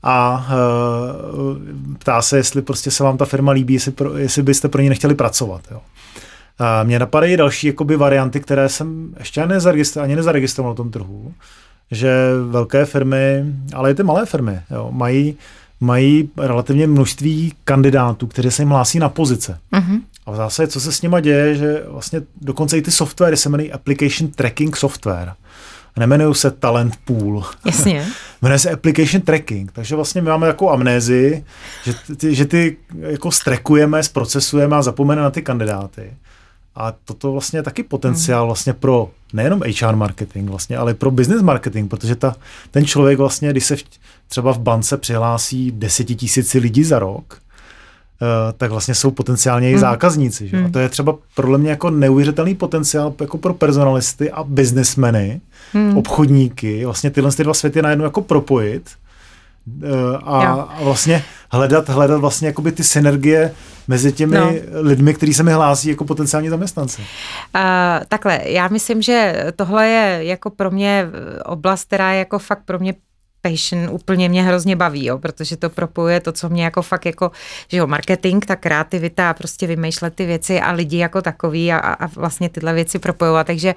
a uh, ptá se, jestli prostě se vám ta firma líbí, jestli, pro, jestli byste pro ní nechtěli pracovat. Jo. Mně napadají další jakoby, varianty, které jsem ještě ani nezaregistroval, ani nezaregistroval na tom trhu, že velké firmy, ale i ty malé firmy, jo, mají, mají relativně množství kandidátů, kteří se jim hlásí na pozice. Uh-huh. A v zásadě, co se s nimi děje, že vlastně dokonce i ty softwary se jmenují Application Tracking Software. Nemenují se Talent Pool. Jasně. [LAUGHS] Jmenuje se Application Tracking. Takže vlastně my máme jako amnézi, že ty, že ty jako strekujeme, zprocesujeme a zapomeneme na ty kandidáty. A toto vlastně je taky potenciál hmm. vlastně pro nejenom HR marketing vlastně, ale pro business marketing, protože ta, ten člověk vlastně, když se v, třeba v bance přihlásí desetitisíci lidí za rok, uh, tak vlastně jsou potenciálně i hmm. zákazníci. Že? A to je třeba pro mě jako neuvěřitelný potenciál jako pro personalisty a businessmeny, hmm. obchodníky, vlastně tyhle ty dva světy najednou jako propojit uh, a, a vlastně hledat, hledat vlastně jakoby ty synergie mezi těmi no. lidmi, kteří se mi hlásí jako potenciální zaměstnanci? Uh, takhle, já myslím, že tohle je jako pro mě oblast, která je jako fakt pro mě passion úplně mě hrozně baví, jo, protože to propojuje to, co mě jako fakt jako, že jo, marketing, ta kreativita, prostě vymýšlet ty věci a lidi jako takový a, a vlastně tyhle věci propojovat, takže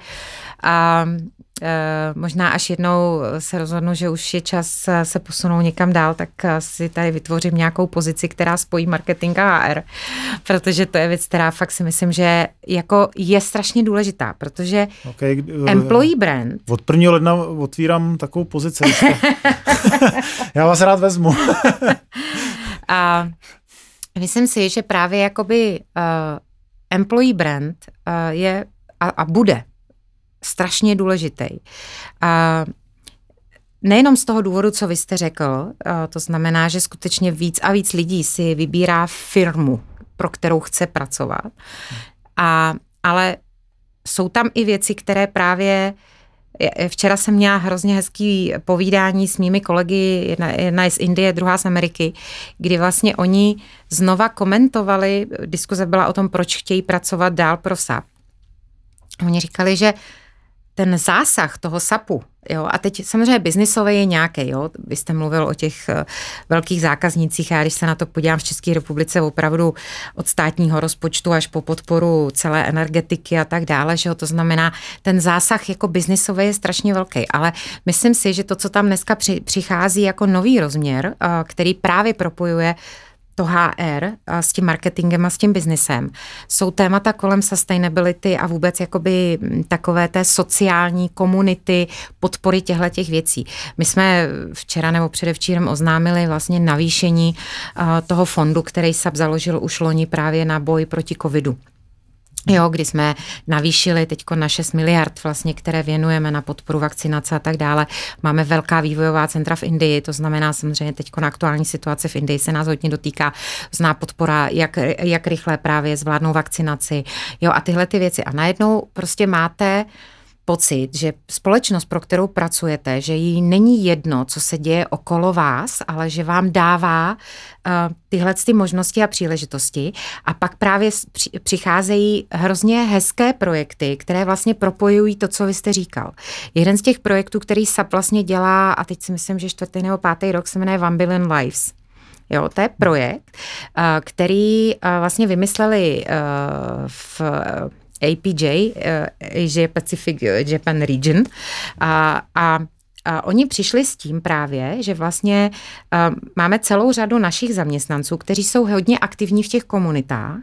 a, Eh, možná až jednou se rozhodnu, že už je čas eh, se posunout někam dál, tak eh, si tady vytvořím nějakou pozici, která spojí marketing a HR, protože to je věc, která fakt si myslím, že jako je strašně důležitá, protože okay, employee brand... Od 1. ledna otvírám takovou pozici. [LAUGHS] Já vás rád vezmu. [LAUGHS] a myslím si, že právě jakoby uh, employee brand uh, je a, a bude strašně důležitý. A Nejenom z toho důvodu, co vy jste řekl, to znamená, že skutečně víc a víc lidí si vybírá firmu, pro kterou chce pracovat. A, ale jsou tam i věci, které právě Včera jsem měla hrozně hezký povídání s mými kolegy, jedna, jedna je z Indie, druhá z Ameriky, kdy vlastně oni znova komentovali, diskuze byla o tom, proč chtějí pracovat dál pro SAP. Oni říkali, že uh, ten zásah toho SAPu, jo, a teď samozřejmě biznisové je nějaký, jo, vy jste mluvil o těch uh, velkých zákaznících, já když se na to podívám v České republice opravdu od státního rozpočtu až po podporu celé energetiky a tak dále, že jo, to znamená, ten zásah jako biznisové je strašně velký, ale myslím si, že to, co tam dneska při, přichází jako nový rozměr, uh, který právě propojuje to HR s tím marketingem a s tím biznesem, jsou témata kolem sustainability a vůbec jakoby takové té sociální komunity, podpory těchto těch věcí. My jsme včera nebo předevčírem oznámili vlastně navýšení toho fondu, který SAP založil už loni právě na boj proti covidu. Jo, kdy jsme navýšili teď na 6 miliard, vlastně, které věnujeme na podporu vakcinace a tak dále. Máme velká vývojová centra v Indii, to znamená samozřejmě teď na aktuální situace v Indii se nás hodně dotýká, zná podpora, jak, jak rychle právě zvládnou vakcinaci. Jo, a tyhle ty věci. A najednou prostě máte pocit, že společnost, pro kterou pracujete, že jí není jedno, co se děje okolo vás, ale že vám dává uh, tyhle ty možnosti a příležitosti a pak právě přicházejí hrozně hezké projekty, které vlastně propojují to, co vy jste říkal. Jeden z těch projektů, který SAP vlastně dělá, a teď si myslím, že čtvrtý nebo pátý rok se jmenuje One Billion Lives. Jo, to je projekt, uh, který uh, vlastně vymysleli v APJ, Asia Pacific Japan Region. A, a a oni přišli s tím právě, že vlastně uh, máme celou řadu našich zaměstnanců, kteří jsou hodně aktivní v těch komunitách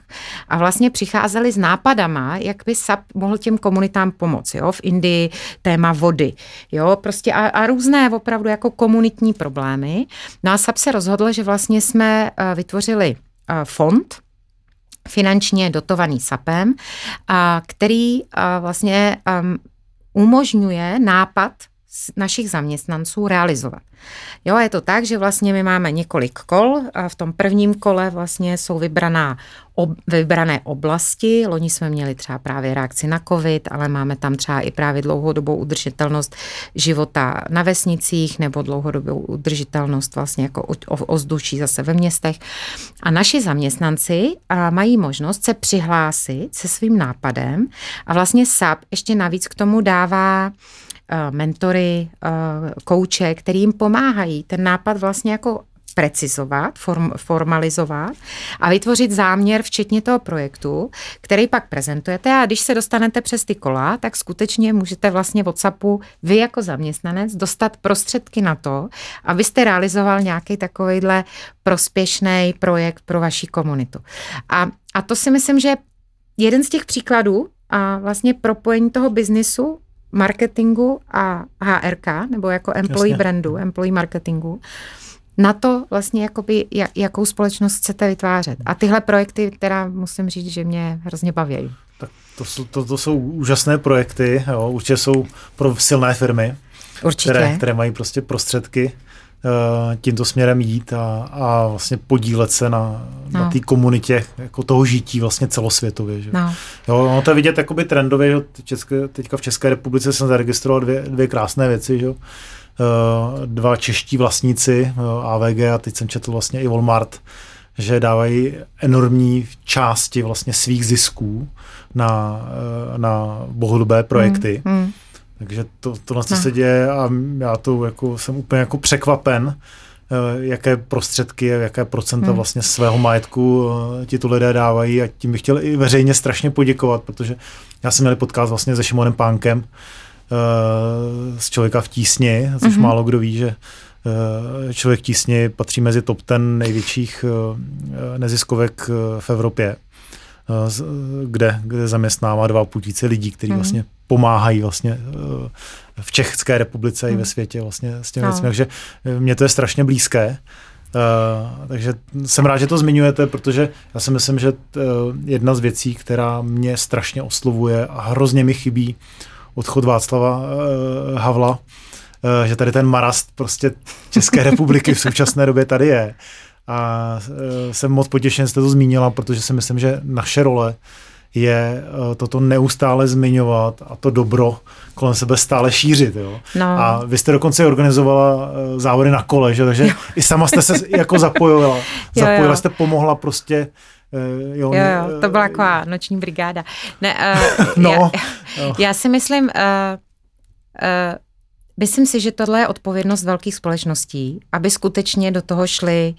a vlastně přicházeli s nápadama, jak by SAP mohl těm komunitám pomoci. Jo? V Indii téma vody, jo, prostě a, a různé opravdu jako komunitní problémy. No a SAP se rozhodl, že vlastně jsme uh, vytvořili uh, fond, finančně dotovaný SAPem, a který a vlastně um, umožňuje nápad našich zaměstnanců realizovat. Jo, je to tak, že vlastně my máme několik kol a v tom prvním kole vlastně jsou vybraná ob, vybrané oblasti. Loni jsme měli třeba právě reakci na covid, ale máme tam třeba i právě dlouhodobou udržitelnost života na vesnicích nebo dlouhodobou udržitelnost vlastně jako ozduší zase ve městech. A naši zaměstnanci mají možnost se přihlásit se svým nápadem a vlastně SAP ještě navíc k tomu dává mentory, eh, kouče, který jim pomáhají ten nápad vlastně jako precizovat, form, formalizovat a vytvořit záměr včetně toho projektu, který pak prezentujete a když se dostanete přes ty kola, tak skutečně můžete vlastně WhatsAppu vy jako zaměstnanec dostat prostředky na to, abyste realizoval nějaký takovýhle prospěšný projekt pro vaši komunitu. A, a to si myslím, že jeden z těch příkladů a vlastně propojení toho biznisu marketingu a HRK, nebo jako employee Jasně. brandu, employee marketingu, na to vlastně jakoby, jakou společnost chcete vytvářet. A tyhle projekty, teda musím říct, že mě hrozně baví. Tak to, jsou, to, to jsou úžasné projekty, jo, určitě jsou pro silné firmy, určitě. Které, které mají prostě prostředky tímto směrem jít a, a vlastně podílet se na, no. na té komunitě jako toho žití vlastně celosvětově. Že? No. Jo, ono to je vidět jakoby trendově, že České, teďka v České republice jsem zaregistroval dvě, dvě krásné věci, že? Uh, dva čeští vlastníci uh, AVG a teď jsem četl vlastně i Walmart, že dávají enormní části vlastně svých zisků na, na bohodobé projekty. Mm, mm. Takže to, to na co no. se děje a já to jako jsem úplně jako překvapen, eh, jaké prostředky, jaké procenta hmm. vlastně svého majetku eh, ti tu lidé dávají a tím bych chtěl i veřejně strašně poděkovat, protože já jsem měl podcast vlastně se Šimonem Pánkem eh, z Člověka v tísni, což hmm. málo kdo ví, že Člověk v tísni patří mezi top ten největších neziskovek v Evropě, kde, kde zaměstnává dva půl lidí, kteří hmm. vlastně pomáhají vlastně eh, v České republice hmm. i ve hmm. světě vlastně s těmi no. věcmi. Takže eh, mě to je strašně blízké. Uh, takže jsem rád, že to zmiňujete, protože já si myslím, že uh, jedna z věcí, která mě strašně oslovuje a hrozně mi chybí odchod Václava uh, Havla, uh, že tady ten marast prostě České [LAUGHS] republiky v současné době tady je. A uh, jsem moc potěšen, že jste to zmínila, protože si myslím, že naše role uh, je eh, toto neustále zmiňovat a to dobro kolem sebe stále šířit. Jo? No. A vy jste dokonce organizovala eh, závody na kole, že? takže jo. i sama jste se jako zapojila. Zapojila [LAUGHS] jo, jo. jste, pomohla prostě Uh, jo, jo, jo, to byla taková noční brigáda. Ne, uh, [LAUGHS] no, já, [LAUGHS] já si myslím, uh, uh, myslím si, že tohle je odpovědnost velkých společností, aby skutečně do toho šli,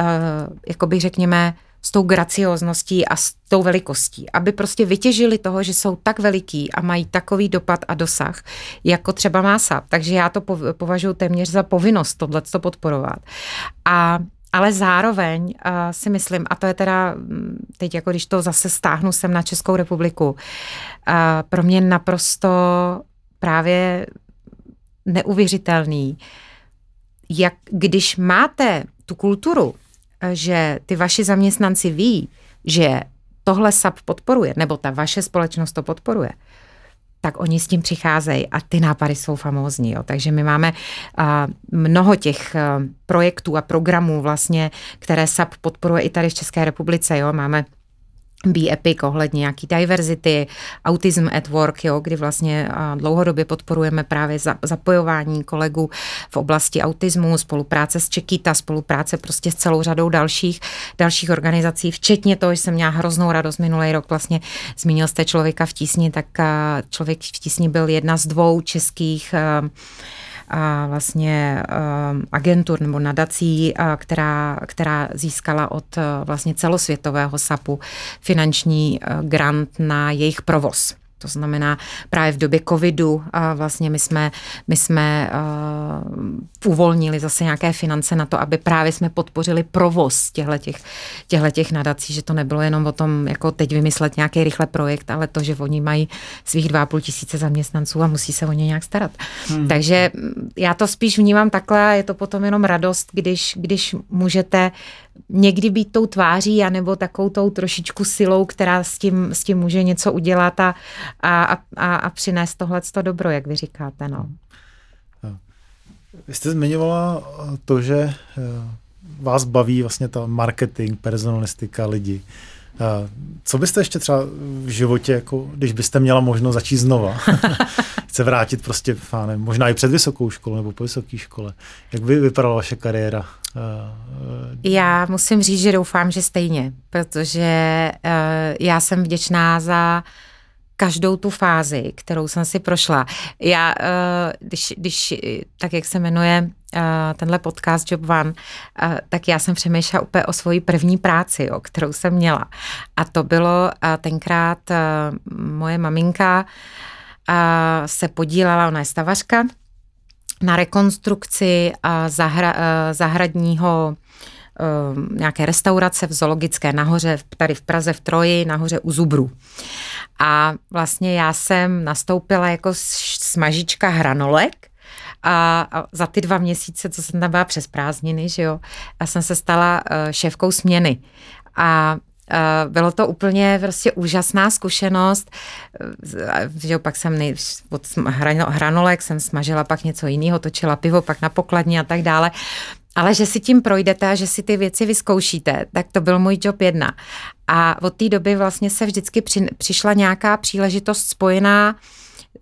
uh, jakoby řekněme, s tou graciozností a s tou velikostí, aby prostě vytěžili toho, že jsou tak veliký a mají takový dopad a dosah, jako třeba má SAP. Takže já to považuji téměř za povinnost tohle podporovat. A ale zároveň uh, si myslím, a to je teda mm, teď jako když to zase stáhnu sem na Českou republiku, uh, pro mě naprosto právě neuvěřitelný, jak když máte tu kulturu, že ty vaši zaměstnanci ví, že tohle SAP podporuje, nebo ta vaše společnost to podporuje, tak oni s tím přicházejí a ty nápady jsou famózní. Jo. Takže my máme uh, mnoho těch uh, projektů a programů vlastně, které SAP podporuje i tady v České republice. Jo. Máme Be Epic ohledně nějaký diverzity, Autism at Work, jo, kdy vlastně dlouhodobě podporujeme právě zapojování kolegů v oblasti autismu, spolupráce s Čekýta, spolupráce prostě s celou řadou dalších, dalších organizací, včetně toho, že jsem měla hroznou radost minulý rok, vlastně zmínil jste člověka v tísni, tak člověk v tísni byl jedna z dvou českých a vlastně agentur nebo nadací, která, která získala od vlastně celosvětového SAPu finanční grant na jejich provoz. To znamená, právě v době covidu a vlastně my jsme, my jsme uh, uvolnili zase nějaké finance na to, aby právě jsme podpořili provoz těchto těch nadací, že to nebylo jenom o tom, jako teď vymyslet nějaký rychle projekt, ale to, že oni mají svých dva půl tisíce zaměstnanců a musí se o ně nějak starat. Hmm. Takže já to spíš vnímám takhle a je to potom jenom radost, když, když můžete někdy být tou tváří, anebo takovou tou trošičku silou, která s tím, s tím může něco udělat a, a, a, a přinést tohle dobro, jak vy říkáte. No. Vy jste zmiňovala to, že eh, vás baví vlastně ta marketing, personalistika, lidi. Eh, co byste ještě třeba v životě, jako, když byste měla možnost začít znova, [LAUGHS] chce vrátit prostě, nevím, možná i před vysokou školou nebo po vysoké škole, jak by vypadala vaše kariéra? Eh, já musím říct, že doufám, že stejně, protože já jsem vděčná za každou tu fázi, kterou jsem si prošla. Já, když, když tak jak se jmenuje tenhle podcast Job One, tak já jsem přemýšlela úplně o svoji první práci, jo, kterou jsem měla. A to bylo tenkrát moje maminka se podílela, ona je stavařka, na rekonstrukci zahra, zahradního nějaké restaurace v Zoologické nahoře, tady v Praze v Troji, nahoře u Zubru. A vlastně já jsem nastoupila jako smažička hranolek, a, za ty dva měsíce, co jsem tam byla přes prázdniny, že jo, já jsem se stala uh, šéfkou směny. A bylo to úplně prostě úžasná zkušenost, uh, že pak jsem nej, od hranolek jsem smažila pak něco jiného, točila pivo, pak na pokladně a tak dále. Ale že si tím projdete a že si ty věci vyzkoušíte, tak to byl můj job jedna. A od té doby vlastně se vždycky při, přišla nějaká příležitost spojená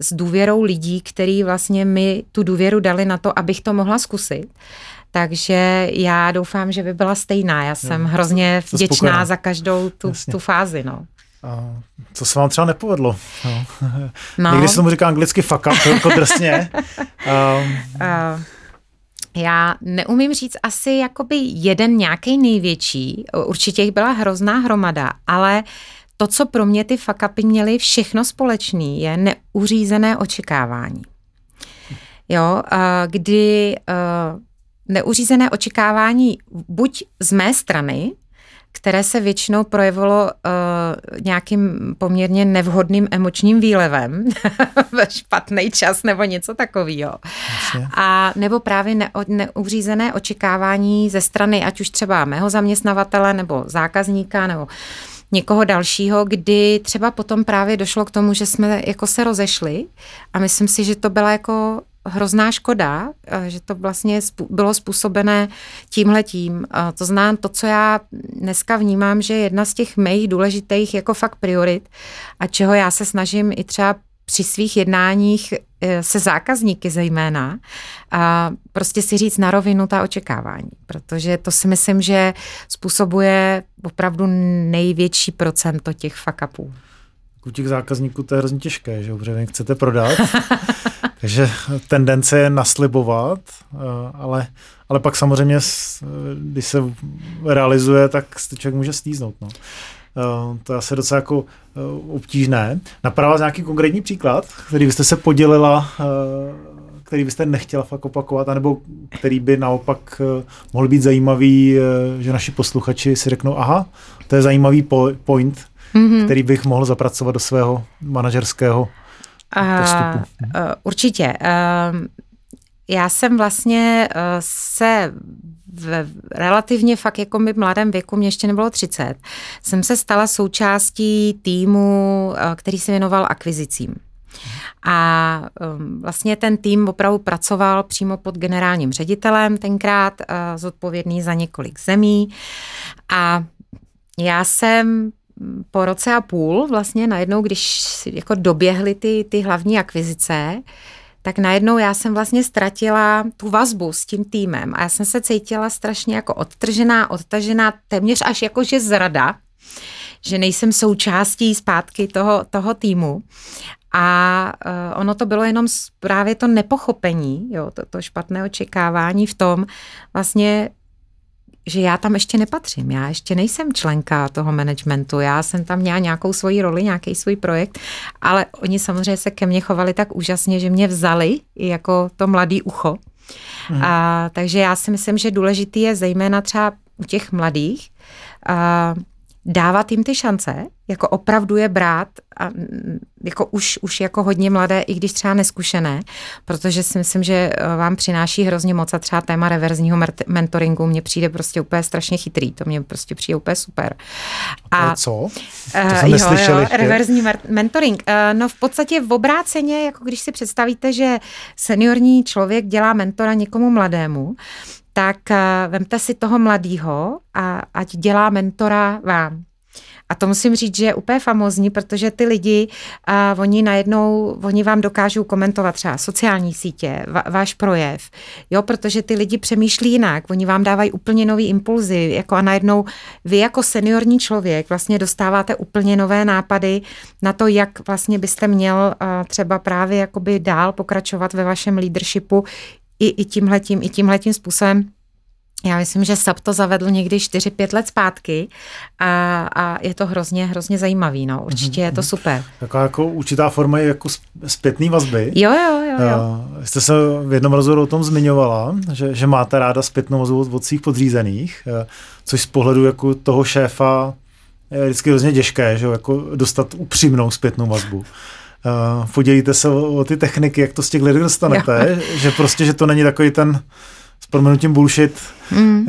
s důvěrou lidí, který vlastně mi tu důvěru dali na to, abych to mohla zkusit. Takže já doufám, že by byla stejná. Já jsem jo, hrozně vděčná za každou tu, tu fázi. No. A co se vám třeba nepovedlo? No. No. Někdy se tomu říká anglicky fuck up, jako drsně. [LAUGHS] um. uh. Já neumím říct asi jakoby jeden nějaký největší, určitě jich byla hrozná hromada, ale to, co pro mě ty fakapy měly všechno společný, je neuřízené očekávání. Jo, kdy neuřízené očekávání buď z mé strany, které se většinou projevilo uh, nějakým poměrně nevhodným emočním výlevem [LAUGHS] ve špatný čas nebo něco takového. A nebo právě ne, neuřízené očekávání ze strany ať už třeba mého zaměstnavatele nebo zákazníka nebo někoho dalšího, kdy třeba potom právě došlo k tomu, že jsme jako se rozešli a myslím si, že to byla jako hrozná škoda, že to vlastně bylo způsobené tímhletím. To znám to, co já dneska vnímám, že je jedna z těch mých důležitých jako fakt priorit a čeho já se snažím i třeba při svých jednáních e, se zákazníky zejména a prostě si říct na rovinu ta očekávání, protože to si myslím, že způsobuje opravdu největší procento těch fuck upů. U těch zákazníků to je hrozně těžké, že protože vy chcete prodat, [LAUGHS] takže tendence je naslibovat, eh, ale, ale pak samozřejmě, když se realizuje, tak se člověk může stýznout. No. Eh, to je asi docela jako eh, obtížné. Napadá vás nějaký konkrétní příklad, který byste se podělila, který byste nechtěla fakt opakovat, anebo který by naopak mohl být zajímavý, že naši posluchači si řeknou, aha, to je zajímavý point, mm-hmm. který bych mohl zapracovat do svého manažerského postupu. Uh, uh, určitě. Uh, já jsem vlastně uh, se v relativně fakt jako mi mladém věku, mě ještě nebylo 30, jsem se stala součástí týmu, uh, který se věnoval akvizicím. A um, vlastně ten tým opravdu pracoval přímo pod generálním ředitelem tenkrát, uh, zodpovědný za několik zemí. A já jsem po roce a půl vlastně najednou, když jako doběhly ty, ty hlavní akvizice, tak najednou já jsem vlastně ztratila tu vazbu s tím týmem a já jsem se cítila strašně jako odtržená, odtažená, téměř až jako že zrada, že nejsem součástí zpátky toho, toho týmu. A uh, ono to bylo jenom právě to nepochopení, jo, to, to špatné očekávání v tom, vlastně že já tam ještě nepatřím, já ještě nejsem členka toho managementu, já jsem tam měla nějakou svoji roli, nějaký svůj projekt, ale oni samozřejmě se ke mně chovali tak úžasně, že mě vzali jako to mladý ucho. Hmm. A, takže já si myslím, že důležitý je zejména třeba u těch mladých, a, dávat jim ty šance, jako opravdu je brát a jako už, už jako hodně mladé, i když třeba neskušené, protože si myslím, že eh, vám přináší hrozně moc a třeba téma reverzního mentoringu mě přijde prostě úplně strašně chytrý, to mě prostě přijde úplně super. A, a co? To uh, jo, jo, reverzní mentoring. Uh, no v podstatě v obráceně, jako když si představíte, že seniorní člověk dělá mentora někomu mladému, tak uh, vemte si toho mladýho a ať dělá mentora vám. A to musím říct, že je úplně famozní, protože ty lidi, a oni najednou, oni vám dokážou komentovat třeba sociální sítě, va, váš projev, jo, protože ty lidi přemýšlí jinak, oni vám dávají úplně nový impulzy, jako a najednou vy jako seniorní člověk vlastně dostáváte úplně nové nápady na to, jak vlastně byste měl třeba právě jakoby dál pokračovat ve vašem leadershipu i, i tímhletím, i tímhletím způsobem já myslím, že SAP to zavedl někdy 4-5 let zpátky a, a je to hrozně, hrozně zajímavý, no. Určitě je to mhm. super. Taková jako určitá forma je jako zpětný vazby. Jo, jo, jo. jo. Uh, jste se v jednom rozhovoru o tom zmiňovala, že, že máte ráda zpětnou vazbu od svých podřízených, uh, což z pohledu jako toho šéfa je vždycky hrozně těžké, že jako dostat upřímnou zpětnou vazbu. Uh, podělíte se o, o ty techniky, jak to z těch lidí dostanete, jo. že prostě, že to není takový ten s proměnutím bullshit, mm.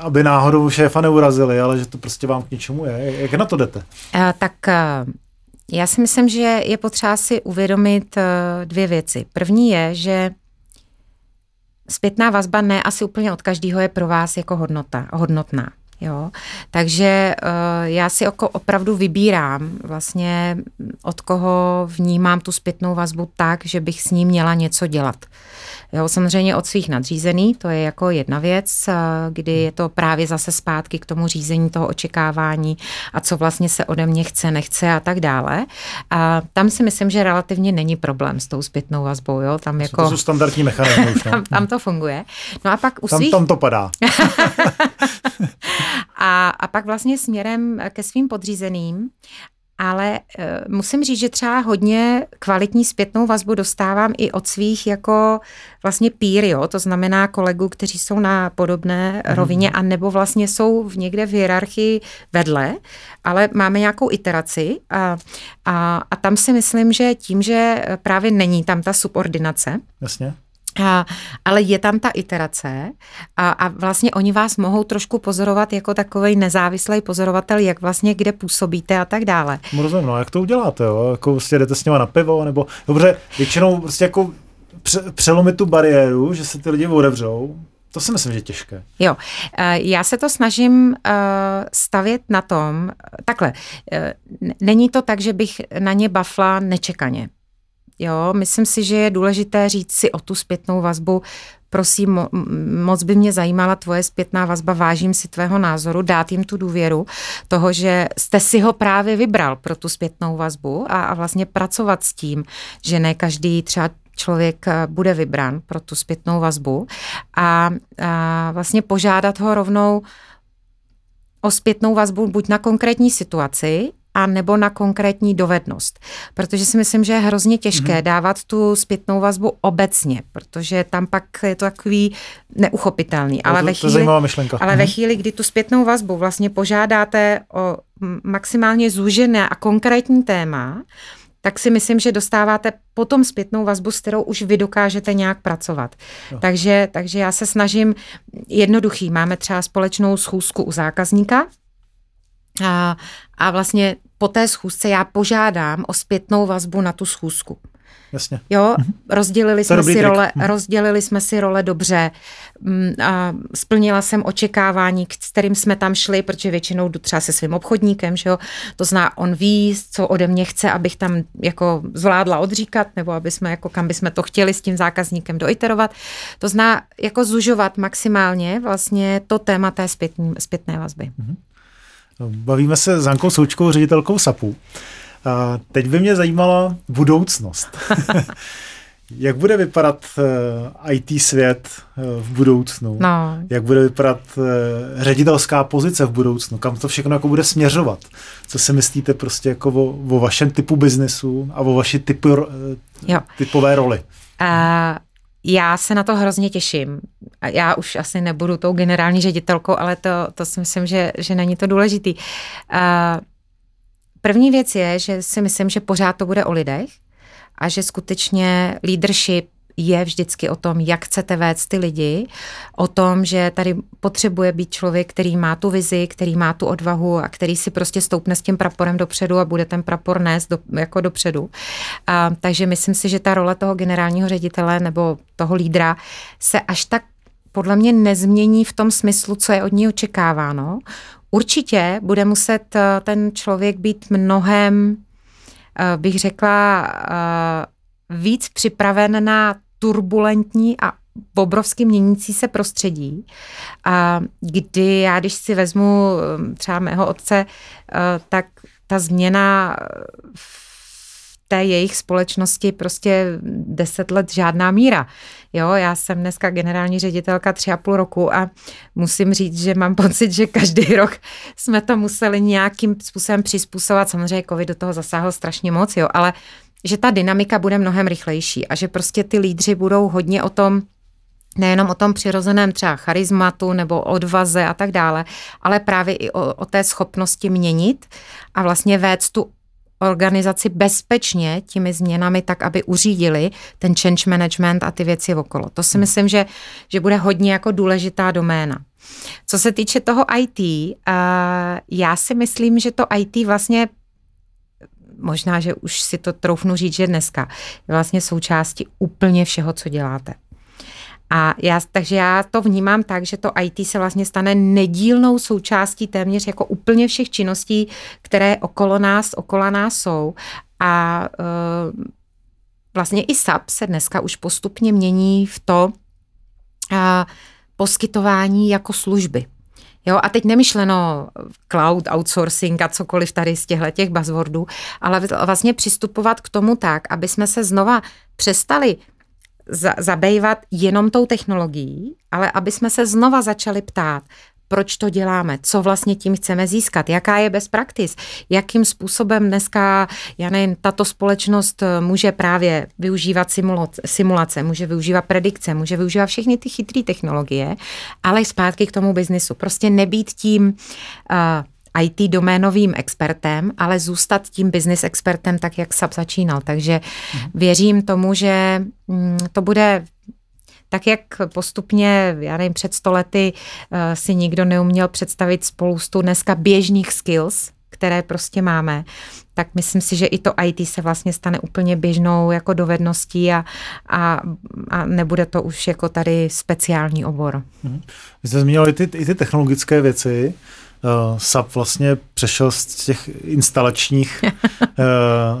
aby náhodou šéfa neurazili, ale že to prostě vám k něčemu je. Jak na to jdete? Uh, tak uh, já si myslím, že je potřeba si uvědomit uh, dvě věci. První je, že zpětná vazba ne asi úplně od každého je pro vás jako hodnota, hodnotná. Jo? Takže uh, já si oko opravdu vybírám vlastně od koho vnímám tu zpětnou vazbu tak, že bych s ním měla něco dělat. Jo, samozřejmě od svých nadřízených, to je jako jedna věc, kdy je to právě zase zpátky k tomu řízení toho očekávání a co vlastně se ode mě chce, nechce a tak dále. A tam si myslím, že relativně není problém s tou zpětnou vazbou. Jo? Tam jako... To jsou standardní mechanismy. No. tam, tam to funguje. No a pak u tam, svých... tam to padá. [LAUGHS] a, a pak vlastně směrem ke svým podřízeným ale e, musím říct, že třeba hodně kvalitní zpětnou vazbu dostávám i od svých jako vlastně peer, jo, to znamená kolegů, kteří jsou na podobné mm. rovině a nebo vlastně jsou v někde v hierarchii vedle, ale máme nějakou iteraci a, a, a tam si myslím, že tím, že právě není tam ta subordinace, Jasně a, ale je tam ta iterace a, a vlastně oni vás mohou trošku pozorovat jako takový nezávislý pozorovatel, jak vlastně kde působíte a tak dále. No, rozumím, no jak to uděláte, jo? Jako prostě jdete s nima na pivo, nebo dobře, většinou prostě jako pře- přelomit tu bariéru, že se ty lidi otevřou, to si myslím, že je těžké. Jo, eh, já se to snažím eh, stavět na tom, takhle, eh, není to tak, že bych na ně bafla nečekaně. Jo, myslím si, že je důležité říct si o tu zpětnou vazbu. Prosím, moc by mě zajímala tvoje zpětná vazba, vážím si tvého názoru, dát jim tu důvěru toho, že jste si ho právě vybral pro tu zpětnou vazbu a, a vlastně pracovat s tím, že ne každý třeba člověk eh, bude vybrán pro tu zpětnou vazbu a, a vlastně požádat ho rovnou o zpětnou vazbu buď na konkrétní situaci, a nebo na konkrétní dovednost. Protože si myslím, že je hrozně těžké mm-hmm. dávat tu zpětnou vazbu obecně, protože tam pak je to takový neuchopitelný. ale, to, ve chvíli, to myšlenka. ale mm-hmm. ve mhm. chvíli, kdy tu zpětnou vazbu vlastně požádáte o maximálně zúžené a konkrétní téma, tak si myslím, že dostáváte potom zpětnou vazbu, s kterou už vy dokážete nějak pracovat. No. Takže, takže já se snažím jednoduchý. Máme třeba společnou schůzku u zákazníka, a, a vlastně po té schůzce já požádám o zpětnou vazbu na tu schůzku. Jasně. Jo, mm-hmm. rozdělili jsme si role, mm. rozdělili jsme si role dobře. Mm, a splnila jsem očekávání, s kterým jsme tam šli, protože většinou jdu třeba se svým obchodníkem, že jo. To zná, on ví, co ode mě chce, abych tam jako zvládla odříkat, nebo aby jsme jako kam bychom to chtěli s tím zákazníkem doiterovat. To zná jako zužovat maximálně vlastně to téma té zpětní, zpětné vazby. Mm-hmm. Bavíme se s Ankou Součkou, ředitelkou SAPu. A teď by mě zajímala budoucnost. [LAUGHS] Jak bude vypadat eh, IT svět uh, v budoucnu? No. Jak bude vypadat uh, ředitelská pozice v budoucnu? Kam to všechno jako bude směřovat? Co si myslíte prostě jako o, o vašem typu biznesu a o vaší typu, uh, typové roli? Uh, já se na to hrozně těším. Já už asi nebudu tou generální ředitelkou, ale to, to si myslím, že, že není to důležitý. Uh, První věc je, že si myslím, že pořád to bude o lidech a že skutečně leadership je vždycky o tom, jak chcete vést ty lidi, o tom, že tady potřebuje být člověk, který má tu vizi, který má tu odvahu a který si prostě stoupne s tím praporem dopředu a bude ten prapor nést do, jako dopředu. A, takže myslím si, že ta role toho generálního ředitele nebo toho lídra se až tak podle mě nezmění v tom smyslu, co je od ní očekáváno. Určitě bude muset eh, ten člověk být mnohem, eh, bych řekla, eh, víc připraven na turbulentní a obrovsky měnící se prostředí. A kdy já, když si vezmu třeba mého otce, tak ta změna v té jejich společnosti prostě deset let žádná míra. Jo, já jsem dneska generální ředitelka tři a půl roku a musím říct, že mám pocit, že každý rok jsme to museli nějakým způsobem přizpůsobovat. Samozřejmě covid do toho zasáhl strašně moc, jo, ale že ta dynamika bude mnohem rychlejší a že prostě ty lídři budou hodně o tom, nejenom o tom přirozeném třeba charizmatu nebo odvaze a tak dále, ale právě i o, o té schopnosti měnit a vlastně vést tu organizaci bezpečně těmi změnami tak, aby uřídili ten change management a ty věci okolo. To si hmm. myslím, že, že bude hodně jako důležitá doména. Co se týče toho IT, uh, já si myslím, že to IT vlastně možná, že už si to troufnu říct, že dneska je vlastně součástí úplně všeho, co děláte. A já, takže já to vnímám tak, že to IT se vlastně stane nedílnou součástí téměř jako úplně všech činností, které okolo nás, okolo nás jsou. A uh, vlastně i SAP se dneska už postupně mění v to uh, poskytování jako služby. Jo, a teď nemyšleno cloud, outsourcing a cokoliv tady z těchto těch buzzwordů, ale vlastně přistupovat k tomu tak, aby jsme se znova přestali za, zabývat jenom tou technologií, ale aby jsme se znova začali ptát, proč to děláme, co vlastně tím chceme získat, jaká je best practice, jakým způsobem dneska, já nevím, tato společnost eh, může právě využívat simulace, může využívat predikce, může využívat všechny ty chytré technologie, ale i zpátky k tomu biznisu. Prostě nebýt tím uh, IT doménovým expertem, ale zůstat tím business expertem, tak jak SAP začínal. Takže mhm. věřím tomu, že mm, to bude tak jak postupně, já nevím, před stolety uh, si nikdo neuměl představit spoustu dneska běžných skills, které prostě máme, tak myslím si, že i to IT se vlastně stane úplně běžnou jako dovedností a, a, a nebude to už jako tady speciální obor. Mhm. Vy jste zmínili ty, i ty technologické věci uh, SAP vlastně přešel z těch instalačních uh,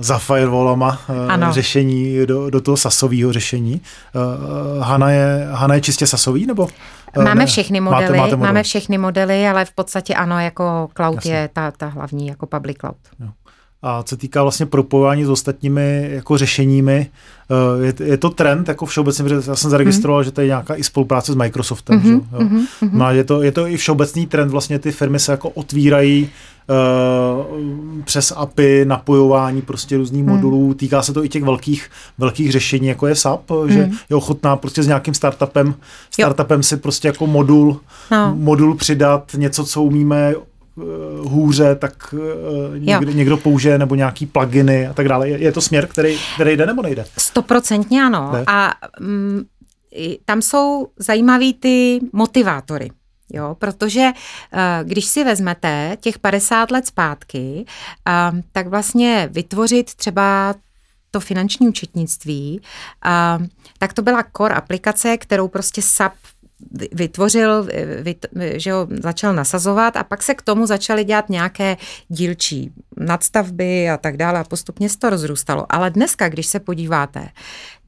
[LAUGHS] za firewallama uh, řešení do, do toho sasového řešení. Uh, Hana, je, Hana je čistě sasový, nebo? Uh, máme ne? všechny modely, máte, máte modely, máme všechny modely, ale v podstatě ano, jako cloud Jasně. je ta, ta hlavní, jako public cloud. Jo. A co týká vlastně propojování s ostatními jako řešeními, eh, je, je to trend, jako všeobecně, protože já jsem zaregistroval, mm. že to je nějaká i spolupráce s Microsoftem. Mm-hmm, že? Jo. Mm-hmm. No, je, to, je to i všeobecný trend, vlastně ty firmy se jako otvírají uh, přes API, napojování prostě různých mm. modulů, týká se to i těch velkých, velkých řešení, jako je SAP, mm. že je ochotná prostě s nějakým startupem, startupem jo. si prostě jako modul, no. modul přidat, něco, co umíme hůře, tak eh, někdo, někdo použije nebo nějaký pluginy a tak dále. Je, je to směr, který, který jde nebo nejde? Stoprocentně ano. Ne? A mm, tam jsou zajímavý ty motivátory. Jo, protože uh, když si vezmete těch 50 let zpátky, tak vlastně vytvořit třeba to finanční účetnictví, tak to byla core aplikace, kterou prostě SAP vytvořil, vyt, že ho začal nasazovat a pak se k tomu začaly dělat nějaké dílčí nadstavby a tak dále a postupně se to rozrůstalo. Ale dneska, když se podíváte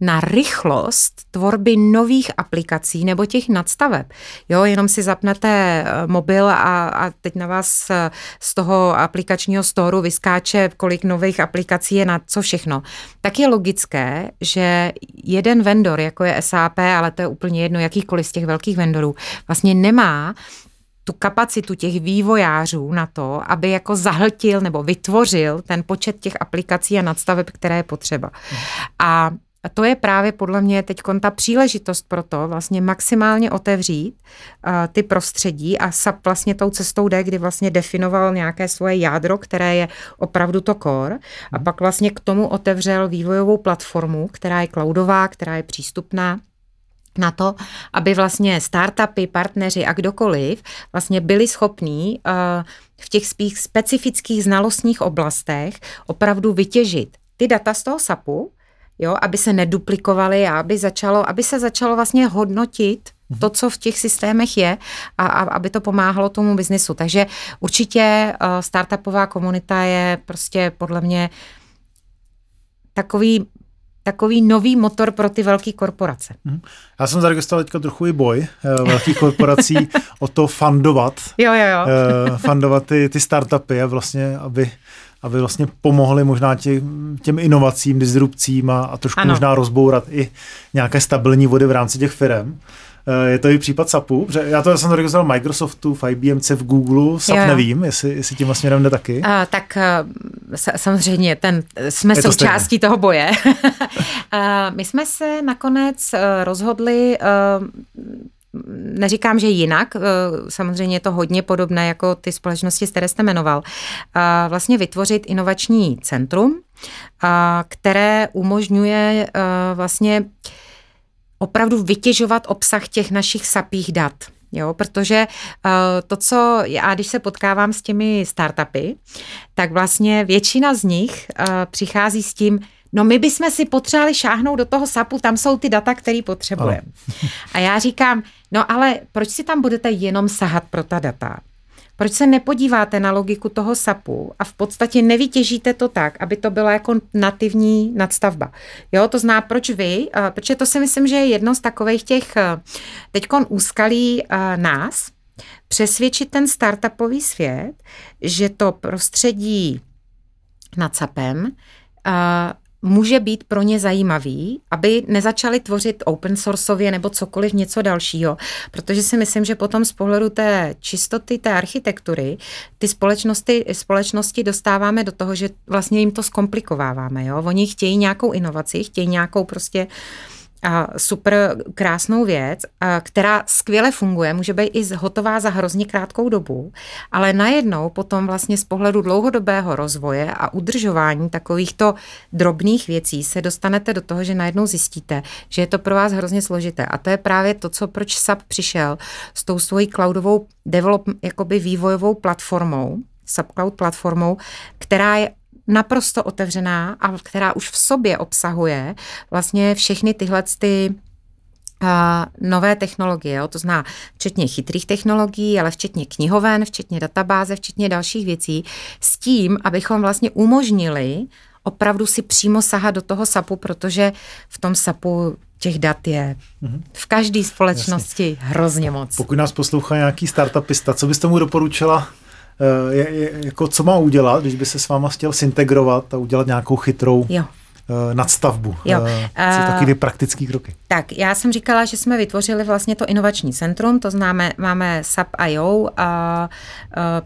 na rychlost tvorby nových aplikací nebo těch nadstaveb. Jo, jenom si zapnete eh, mobil a, a teď na vás eh, z toho aplikačního storu vyskáče, kolik nových aplikací je na co všechno. Tak je logické, že jeden vendor, jako je SAP, ale to je úplně jedno, jakýkoliv z těch velkých vendorů, vlastně nemá tu kapacitu těch vývojářů na to, aby jako zahltil nebo vytvořil ten počet těch aplikací a nadstaveb, které je potřeba. A a to je právě podle mě teď ta příležitost pro to vlastně maximálně otevřít uh, ty prostředí a SAP vlastně tou cestou jde, kdy vlastně definoval nějaké svoje jádro, které je opravdu to core a mhm. pak vlastně k tomu otevřel vývojovou platformu, která je cloudová, která je přístupná na to, aby vlastně startupy, partneři a kdokoliv vlastně byli schopní uh, v těch svých specifických znalostních oblastech opravdu vytěžit ty data z toho SAPu, jo, aby se neduplikovaly a aby, začalo, aby se začalo vlastně hodnotit to, co v těch systémech je a, a aby to pomáhalo tomu biznisu. Takže určitě uh, startupová komunita je prostě podle mě takový takový nový motor pro ty velké korporace. Mhm. Já jsem zaregistroval teďka trochu i boj uh, velkých korporací [LAUGHS] o to fundovat. Jo, jo, jo. Uh, fundovat ty, ty startupy a vlastně, aby aby vlastně pomohli možná tě, těm inovacím, disrupcím a, a trošku ano. možná rozbourat i nějaké stabilní vody v rámci těch firm. Eh, je to i případ SAPu, že já to jsem to registroval Microsoftu, v IBMC, v Google, SAP jo, nevím, jestli, jestli tím vlastně jde taky. A, tak uh, samozřejmě, ten, jsme je součástí to toho boje. uh, [LAUGHS] my jsme se nakonec rozhodli neříkám, že jinak, eh, samozřejmě je to hodně podobné jako ty společnosti, které jste jmenoval, vlastně vytvořit inovační centrum, které umožňuje eh, vlastně opravdu vytěžovat obsah těch našich sapých dat. Jo, protože uh, to, co já, když se potkávám s těmi startupy, tak vlastně většina z nich uh, přichází s tím, no my bychom si potřebovali šáhnout do toho SAPu, tam jsou ty data, které potřebujeme. A já říkám, no ale proč si tam budete jenom sahat pro ta data? Proč se nepodíváte na logiku toho SAPu a v podstatě nevytěžíte to tak, aby to byla jako nativní nadstavba? Jo, to zná, proč vy, protože to si myslím, že je jedno z takových těch teďkon úskalí nás, přesvědčit ten startupový svět, že to prostředí nad SAPem může být pro ně zajímavý, aby nezačali tvořit open sourceově nebo cokoliv něco dalšího, protože si myslím, že potom z pohledu té čistoty té architektury ty společnosti, společnosti dostáváme do toho, že vlastně jim to zkomplikováváme. Jo? Oni chtějí nějakou inovaci, chtějí nějakou prostě uh, super krásnou věc, která skvěle funguje, může být i hotová za hrozně krátkou dobu, ale najednou potom vlastně z pohledu dlouhodobého rozvoje a udržování takovýchto drobných věcí se dostanete do toho, že najednou zjistíte, že je to pro vás hrozně složité. A to je právě to, co proč SAP přišel s tou svojí cloudovou develop, jakoby vývojovou platformou, SubCloud platformou, která je naprosto otevřená a která už v sobě obsahuje vlastně všechny tyhle ty Uh, nové technologie, jo, to zná včetně chytrých technologií, ale včetně knihoven, včetně databáze, včetně dalších věcí, s tím, abychom vlastně umožnili opravdu si přímo sahat do toho SAPu, protože v tom SAPu těch dat je mhm. v každé společnosti Jasně. hrozně moc. Pokud nás poslouchá nějaký startupista, co byste mu doporučila je, je, jako co má udělat, když by se s váma chtěl sintegrovat a udělat nějakou chytrou jo. Eh, nadstavbu. Jo. Uh, jsou taky praktické kroky. Tak, já jsem říkala, že jsme vytvořili vlastně to inovační centrum, to známe, máme SAP.io a, a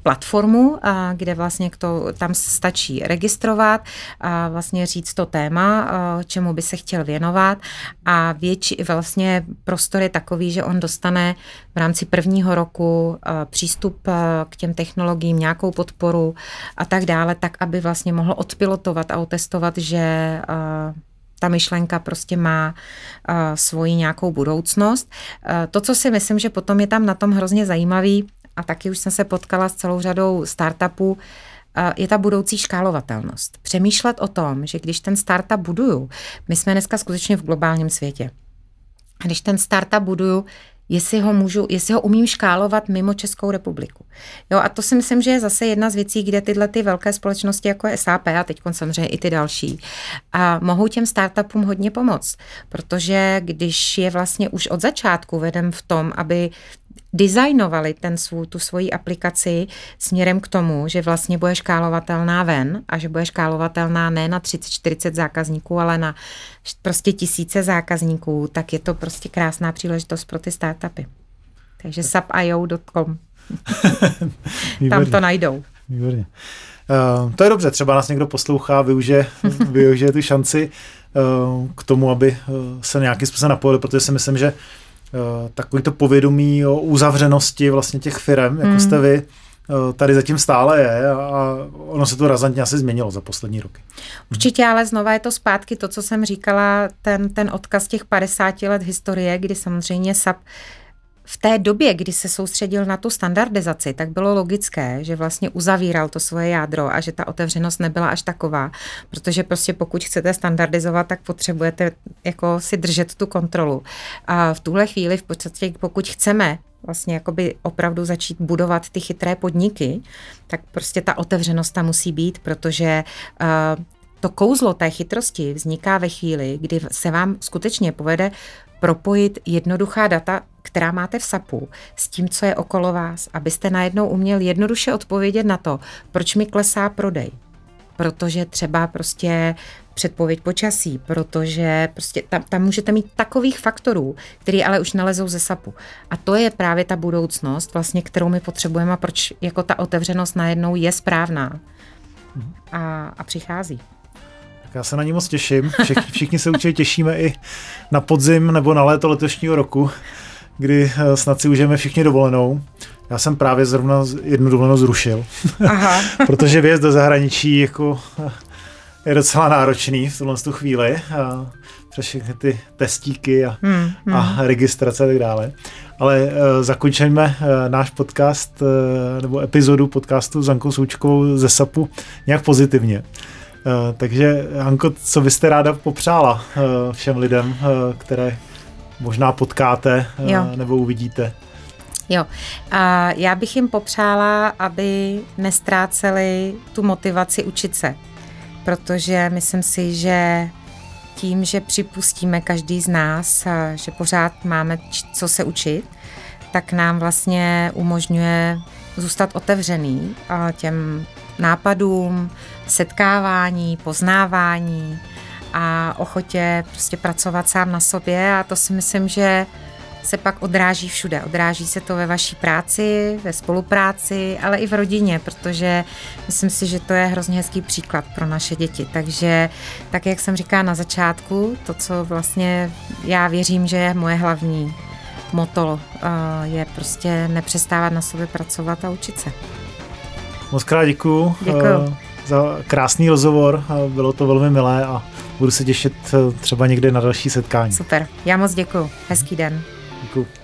platformu, a, kde vlastně to, tam stačí registrovat a vlastně říct to téma, a, čemu by se chtěl věnovat a větši, vlastně prostor je takový, že on dostane v rámci prvního roku a, přístup a, k těm technologiím, nějakou podporu a tak dále, tak aby vlastně mohl odpilotovat a otestovat, že a, ta myšlenka prostě má svoji nějakou budoucnost. To, co si myslím, že potom je tam na tom hrozně zajímavý, a taky už jsem se potkala s celou řadou startupů, je ta budoucí škálovatelnost. Přemýšlet o tom, že když ten startup buduju, my jsme dneska skutečně v globálním světě, když ten startup buduju, jestli ho můžu, jestli ho umím škálovat mimo Českou republiku. Jo, a to si myslím, že je zase jedna z věcí, kde tyhle ty velké společnosti, jako je SAP a teď samozřejmě i ty další, a mohou těm startupům hodně pomoct, protože když je vlastně už od začátku vedem v tom, aby designovali ten svů, tu svoji aplikaci směrem k tomu, že vlastně bude škálovatelná ven a že bude škálovatelná ne na 30-40 zákazníků, ale na prostě tisíce zákazníků, tak je to prostě krásná příležitost pro ty startupy. Takže sap.io.com [LAUGHS] Tam to najdou. Výborně. Uh, to je dobře, třeba nás někdo poslouchá, využije, [LAUGHS] využije tu šanci uh, k tomu, aby uh, se nějakým způsobem napojili, protože si myslím, že Eh, takový to povědomí o uzavřenosti vlastně těch firm, jako mm. jste vy, eh, tady zatím stále je a ono se to razantně asi změnilo za poslední roky. Určitě, ale znova je to zpátky to, co jsem říkala, ten, ten odkaz těch 50 let historie, kdy samozřejmě SAP v té době, kdy se soustředil na tu standardizaci, tak bylo logické, že vlastně uzavíral to svoje jádro a že ta otevřenost nebyla až taková, protože prostě pokud chcete standardizovat, tak potřebujete jako si držet tu kontrolu. A v tuhle chvíli v podstatě, pokud chceme vlastně jakoby opravdu začít budovat ty chytré podniky, tak prostě ta otevřenost tam musí být, protože uh, to kouzlo té chytrosti vzniká ve chvíli, kdy se vám skutečně povede propojit jednoduchá data, která máte v SAPu, s tím, co je okolo vás, abyste najednou uměl jednoduše odpovědět na to, proč mi klesá prodej. Protože třeba prostě předpověď počasí, protože prostě tam, tam můžete mít takových faktorů, které ale už nalezou ze SAPu. A to je právě ta budoucnost, vlastně, kterou my potřebujeme a proč jako ta otevřenost najednou je správná a, a přichází. Já se na ní moc těším. Všichni, všichni se určitě těšíme i na podzim nebo na léto letošního roku, kdy eh, snad si užijeme všichni dovolenou. Já jsem právě zrovna jednu dovolenou zrušil, Aha. [LAUGHS] protože věc do zahraničí jako eh, je docela náročný v tuhle chvíli. A přes všechny ty testíky a, hmm, hmm. a registrace a tak dále. Ale uh, zakončíme uh, náš podcast uh, nebo epizodu podcastu s Ankou Součkovou ze SAPu nějak pozitivně. Eh, takže, Hanko, co byste ráda popřála eh, všem lidem, eh, které možná potkáte jo. nebo uvidíte? Jo, a já bych jim popřála, aby nestráceli tu motivaci učit se, protože myslím si, že tím, že připustíme každý z nás, že pořád máme co se učit, tak nám vlastně umožňuje zůstat otevřený těm nápadům, setkávání, poznávání a ochotě prostě pracovat sám na sobě a to si myslím, že se pak odráží všude. Odráží se to ve vaší práci, ve spolupráci, ale i v rodině, protože myslím si, že to je hrozně hezký příklad pro naše děti. Takže tak, jak jsem říkala na začátku, to, co vlastně já věřím, že je moje hlavní moto, eh, je prostě nepřestávat na sobě pracovat a učit se. Moc krát děkuju. Děkuju. Za krásný rozhovor, bylo to velmi milé a budu se těšit eh, třeba někde na další setkání. Super, já moc děkuji. Hezký den. Děkuji.